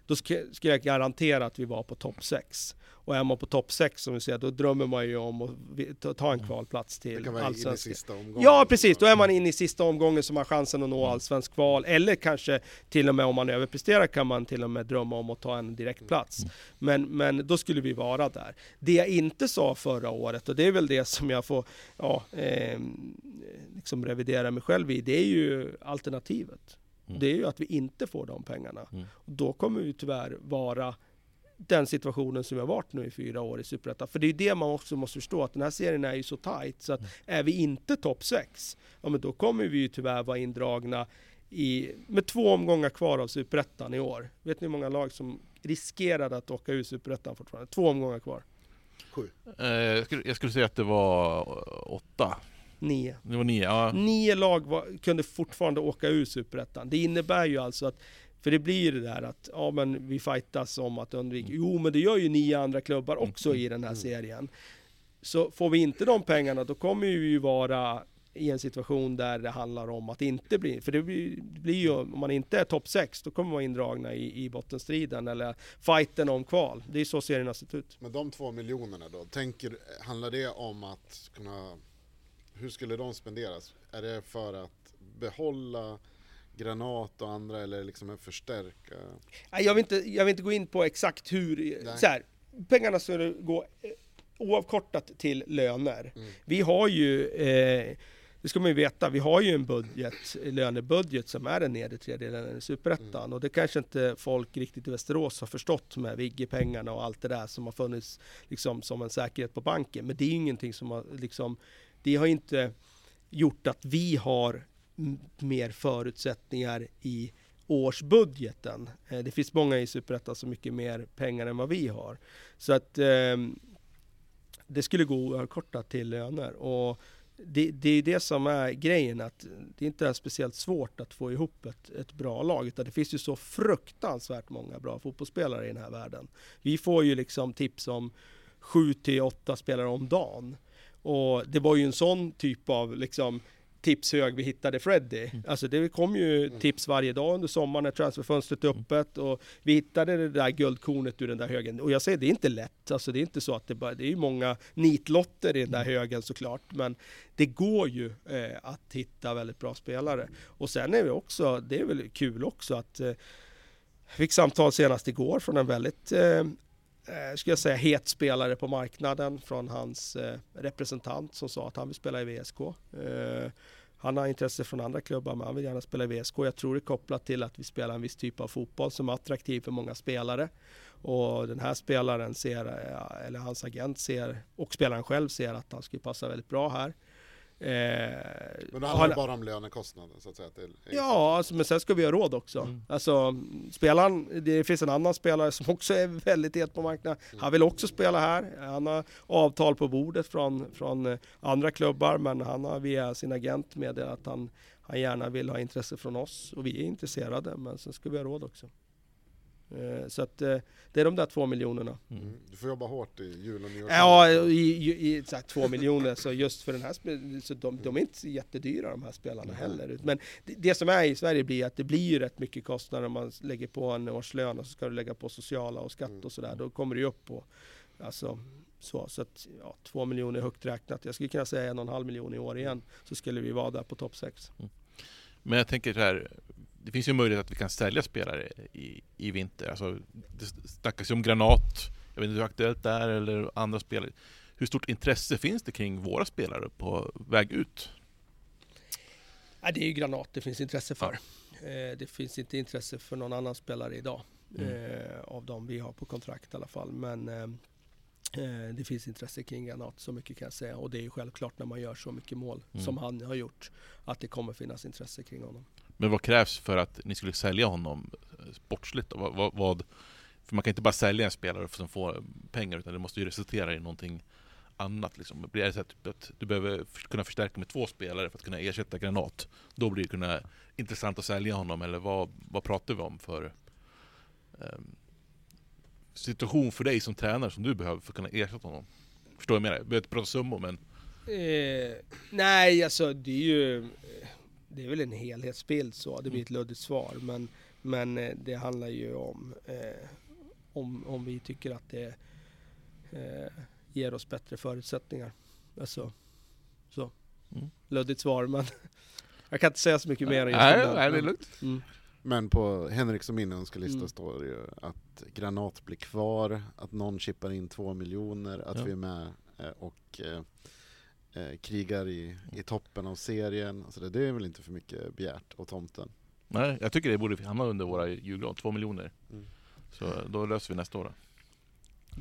Då sk- skulle jag garantera att vi var på topp 6. Och är man på topp 6 som vi säger, då drömmer man ju om att ta- en kvalplats Det till Allsvenskan. sista omgången. Ja precis, då är man inne i sista omgången som har chansen att nå Mm. allsvensk kval. Eller kanske till och med om man överpresterar kan man till och med drömma om att ta en direktplats. Mm. Men, men då skulle vi vara där. Det jag inte sa förra året, och det är väl det som jag får ja, eh, liksom revidera mig själv i, det är ju alternativet. Mm. Det är ju att vi inte får de pengarna. Mm. Och då kommer vi tyvärr vara den situationen som vi har varit nu i fyra år i Superettan. För det är ju det man också måste förstå, att den här serien är ju så tight så att Mm. är vi inte topp 6, ja men då kommer vi ju tyvärr vara indragna i, med två omgångar kvar av Superettan i år. Vet ni hur många lag som riskerade att åka ur Superettan fortfarande? Två omgångar kvar. Sju. Eh, jag, skulle, jag skulle säga att det var åtta. Nio. Det var nio, ja. Nio lag var, kunde fortfarande åka ur Superettan. Det innebär ju alltså att för det blir ju det där att ja, men vi fightas om att undvika. Jo, men det gör ju nio andra klubbar också i den här Mm. serien. Så får vi inte de pengarna, då kommer vi ju vara i en situation där det handlar om att inte bli, för det blir, det blir ju, om man inte är topp 6, då kommer man vara indragna i, i bottenstriden eller fighten om kval. Det är så serien har sett ut. Men de två miljonerna då, tänker, handlar det om att kunna, hur skulle de spenderas? Är det för att behålla Granat och andra eller liksom en förstärka? Jag vill inte, jag vill inte gå in på exakt hur, Nej. så här, pengarna skulle gå eh, oavkortat till löner. Mm. Vi har ju, eh, det ska man ju veta, vi har ju en budget, lönebudget som är den nedre tredjedelen i Superettan. Mm. Och det kanske inte folk riktigt i Västerås har förstått med Vigge-pengarna och allt det där som har funnits liksom, som en säkerhet på banken. Men det är ju ingenting som har liksom, det har inte gjort att vi har mer förutsättningar i årsbudgeten. Eh, det finns många i Superettan som har mycket mer pengar än vad vi har. Så att eh, det skulle gå oavkortat till löner. Och det, det är det som är grejen, att det inte är speciellt svårt att få ihop ett, ett bra lag, utan det finns ju så fruktansvärt många bra fotbollsspelare i den här världen. Vi får ju liksom tips om sju till åtta spelare om dagen. Och det var ju en sån typ av liksom tipshög vi hittade Freddy. Alltså det kom ju tips varje dag under sommaren när transferfönstret är öppet och vi hittade det där guldkornet ur den där högen. Och jag säger, det är inte lätt. Alltså det är inte så att det bara, det är ju många nitlotter i den där högen såklart. Men det går ju eh, att hitta väldigt bra spelare. Och sen är vi också, det är väl kul också att eh, fick samtal senast igår från en väldigt eh, eh, ska jag säga, het spelare på marknaden från hans eh, representant som sa att han vill spela i VSK. Eh, han har intresse från andra klubbar men han vill gärna spela i VSK. Jag tror det är kopplat till att vi spelar en viss typ av fotboll som är attraktiv för många spelare. Och den här spelaren ser, eh, eller hans agent ser, och spelaren själv ser att han skulle passa väldigt bra här. Eh, Men då och handlar han- det bara om lönekostnaden så att säga? Det är, Ja, alltså, men sen ska vi ha råd också. Mm. Alltså, spelaren, det finns en annan spelare som också är väldigt het på marknaden. Han vill också spela här. Han har avtal på bordet från, från eh, andra klubbar, men han har via sin agent meddelat att han, han gärna vill ha intresse från oss. Och vi är intresserade, men sen ska vi ha råd också. Eh, Så att eh, det är de där två miljonerna. Mm. Du får jobba hårt i jul och nyår. Ja, i, i, i så här, två miljoner, så just för den här så de, de är inte jättedyra de här spelarna heller. Men det, det som är i Sverige blir att det blir ju rätt mycket kostnader om man lägger på en årslön och så ska du lägga på sociala och skatt och sådär. Då kommer det ju upp på, alltså så, så att ja, två miljoner är högt räknat. Jag skulle kunna säga en och en halv miljon i år igen, så skulle vi vara där på topp sex. Men jag tänker så här, det finns ju möjlighet att vi kan sälja spelare i, i vinter. Alltså, det snackas ju om Granat, jag vet inte hur aktuellt det är, eller andra spelare. Hur stort intresse finns det kring våra spelare på väg ut? Ja, det är ju Granat det finns intresse för. Eh, det finns inte intresse för någon annan spelare idag. Mm. Eh, av de vi har på kontrakt i alla fall. Men eh, det finns intresse kring Granat, så mycket kan jag säga. Och det är ju självklart när man gör så mycket mål Mm. som han har gjort, att det kommer finnas intresse kring honom. Men vad krävs för att ni skulle sälja honom eh, sportsligt? Då? Vad, vad, vad, för man kan inte bara sälja en spelare som får pengar, utan det måste ju resultera i någonting annat. Liksom. Blir det så att, typ att du behöver kunna förstärka med två spelare för att kunna ersätta Granat, då blir det kunna intressant att sälja honom, eller vad, vad pratar vi om för... um, situation för dig som tränare som du behöver för att kunna ersätta honom? Förstår jag med dig? Jag behöver inte prata summor men... Eh, nej, alltså det är ju... Det är väl en helhetsbild så, det blir ett luddigt svar. Men, men eh, det handlar ju om, eh, om, om vi tycker att det eh, ger oss bättre förutsättningar. Alltså, så. Mm. Luddigt svar, men jag kan inte säga så mycket mer Nej, det. nej, det är lugnt. Mm. Men på Henriks och min önskelista Mm. står det ju att Granat blir kvar, att någon chippar in två miljoner, att Ja. vi är med eh, och eh, krigar i, i toppen av serien. Alltså det, det är väl inte för mycket begärt av tomten. Nej, jag tycker det borde hamna under våra julgran, två miljoner. Mm. Så då löser vi nästa år. då.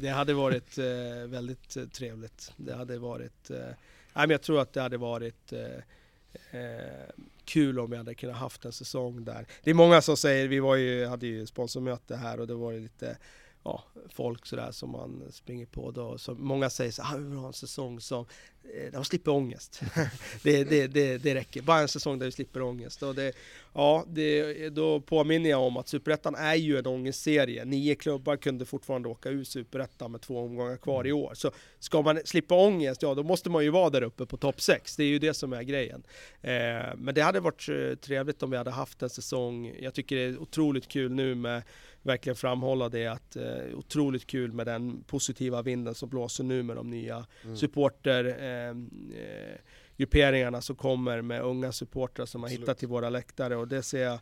Det hade varit eh, väldigt eh, trevligt. Det hade varit... Eh, nej, men jag tror att det hade varit eh, eh, kul om vi hade kunnat haft en säsong där. Det är många som säger, vi var ju, hade ju sponsormöte här och det var ju lite ja, folk sådär som man springer på då. Så många säger så här, ah, vi vill ha en säsong som, eh, man slipper ångest. det, det, det, det räcker, bara en säsong där vi slipper ångest. Och det, ja, det, då påminner jag om att Superettan är ju en ångestserie. Nio klubbar kunde fortfarande åka ur Superettan med två omgångar kvar i år. Så ska man slippa ångest, ja då måste man ju vara där uppe på topp 6. Det är ju det som är grejen. Eh, men det hade varit eh, trevligt om vi hade haft en säsong. Jag tycker det är otroligt kul nu med verkligen framhålla det att eh, otroligt kul med den positiva vinden som blåser nu med de nya Mm. supporter eh, eh, grupperingarna som kommer med unga supportrar som har Absolut. hittat till våra läktare och det ser jag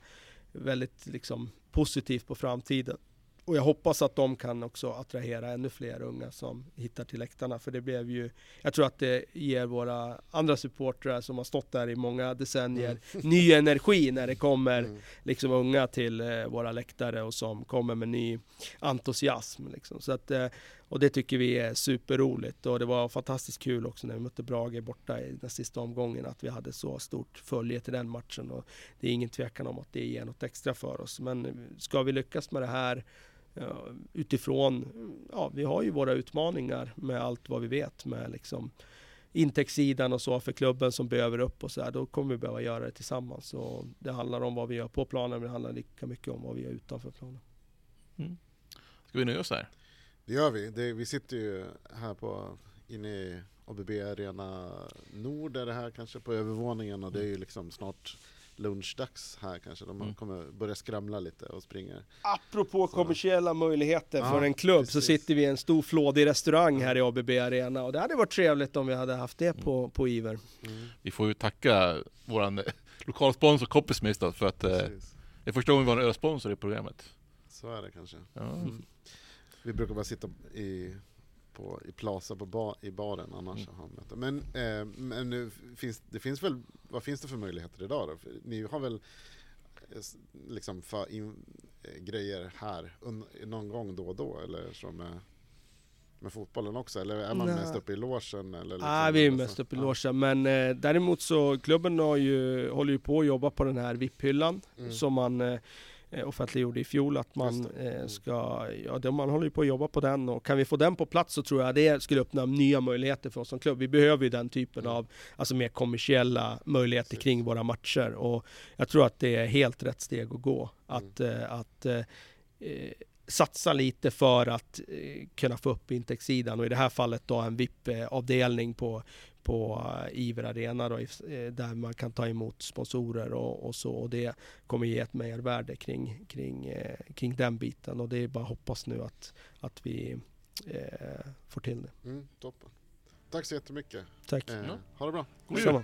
väldigt liksom, positivt på framtiden. Och jag hoppas att de kan också attrahera ännu fler unga som hittar till läktarna för det blev ju, jag tror att det ger våra andra supportrar som har stått där i många decennier ny energi när det kommer Mm. liksom unga till eh, våra läktare och som kommer med ny entusiasm. Liksom. Så att, eh, och det tycker vi är superroligt och det var fantastiskt kul också när vi mötte Brage borta i den sista omgången att vi hade så stort följe till den matchen och det är ingen tvekan om att det ger något extra för oss. Men ska vi lyckas med det här ja, utifrån, ja vi har ju våra utmaningar med allt vad vi vet med liksom intäktssidan och så för klubben som behöver upp och så här, då kommer vi behöva göra det tillsammans. Och det handlar om vad vi gör på planen, men det handlar lika mycket om vad vi gör utanför planen. Ska vi nöja oss här? Det gör vi. Det, vi sitter ju här på, inne i ABB Arena Nord är det här kanske på övervåningen och det är ju liksom snart lunchdags här kanske. De Mm. kommer börja skramla lite och springer. Apropå Så. kommersiella möjligheter Ja, för en klubb så precis. sitter vi i en stor flådig restaurang här i ABB Arena och det hade varit trevligt om vi hade haft det på, på Iver. Mm. Vi får ju tacka våran eh, lokalsponsor Koppismist då, för att eh, det är första gången vi har en ölsponsor i programmet. Så är det kanske. Ja. Mm. Vi brukar bara sitta i, på, i Plaza på ba, i baren annars. Mm. har möte. Men, eh, men nu finns, det finns väl, vad finns det för möjligheter idag då? Ni har väl eh, liksom för in, eh, grejer här un, någon gång då och då? Eller så med, med fotbollen också? Eller är man Nej. mest uppe i logen? Eller liksom, ah, vi är mest uppe i Ja. logen, men eh, däremot så klubben har ju, håller ju på att jobba på den här VIP-hyllan Mm. som man eh, offentliggjorde i fjol att man eh, Mm. ska, ja man håller ju på att jobba på den och kan vi få den på plats så tror jag det skulle öppna nya möjligheter för oss som klubb. Vi behöver ju den typen Mm. av, alltså mer kommersiella möjligheter kring våra matcher och jag tror att det är helt rätt steg att gå. Mm. Att, eh, att eh, eh, satsa lite för att eh, kunna få upp intäktssidan och i det här fallet då en VIP-avdelning på, på eh, Iver Arena då, eh, där man kan ta emot sponsorer och, och så och det kommer ge ett mervärde kring, kring, eh, kring den biten och det är bara att hoppas nu att, att vi eh, får till det. Mm, toppen. Tack så jättemycket. Tack. Eh. Ha det bra. God jul!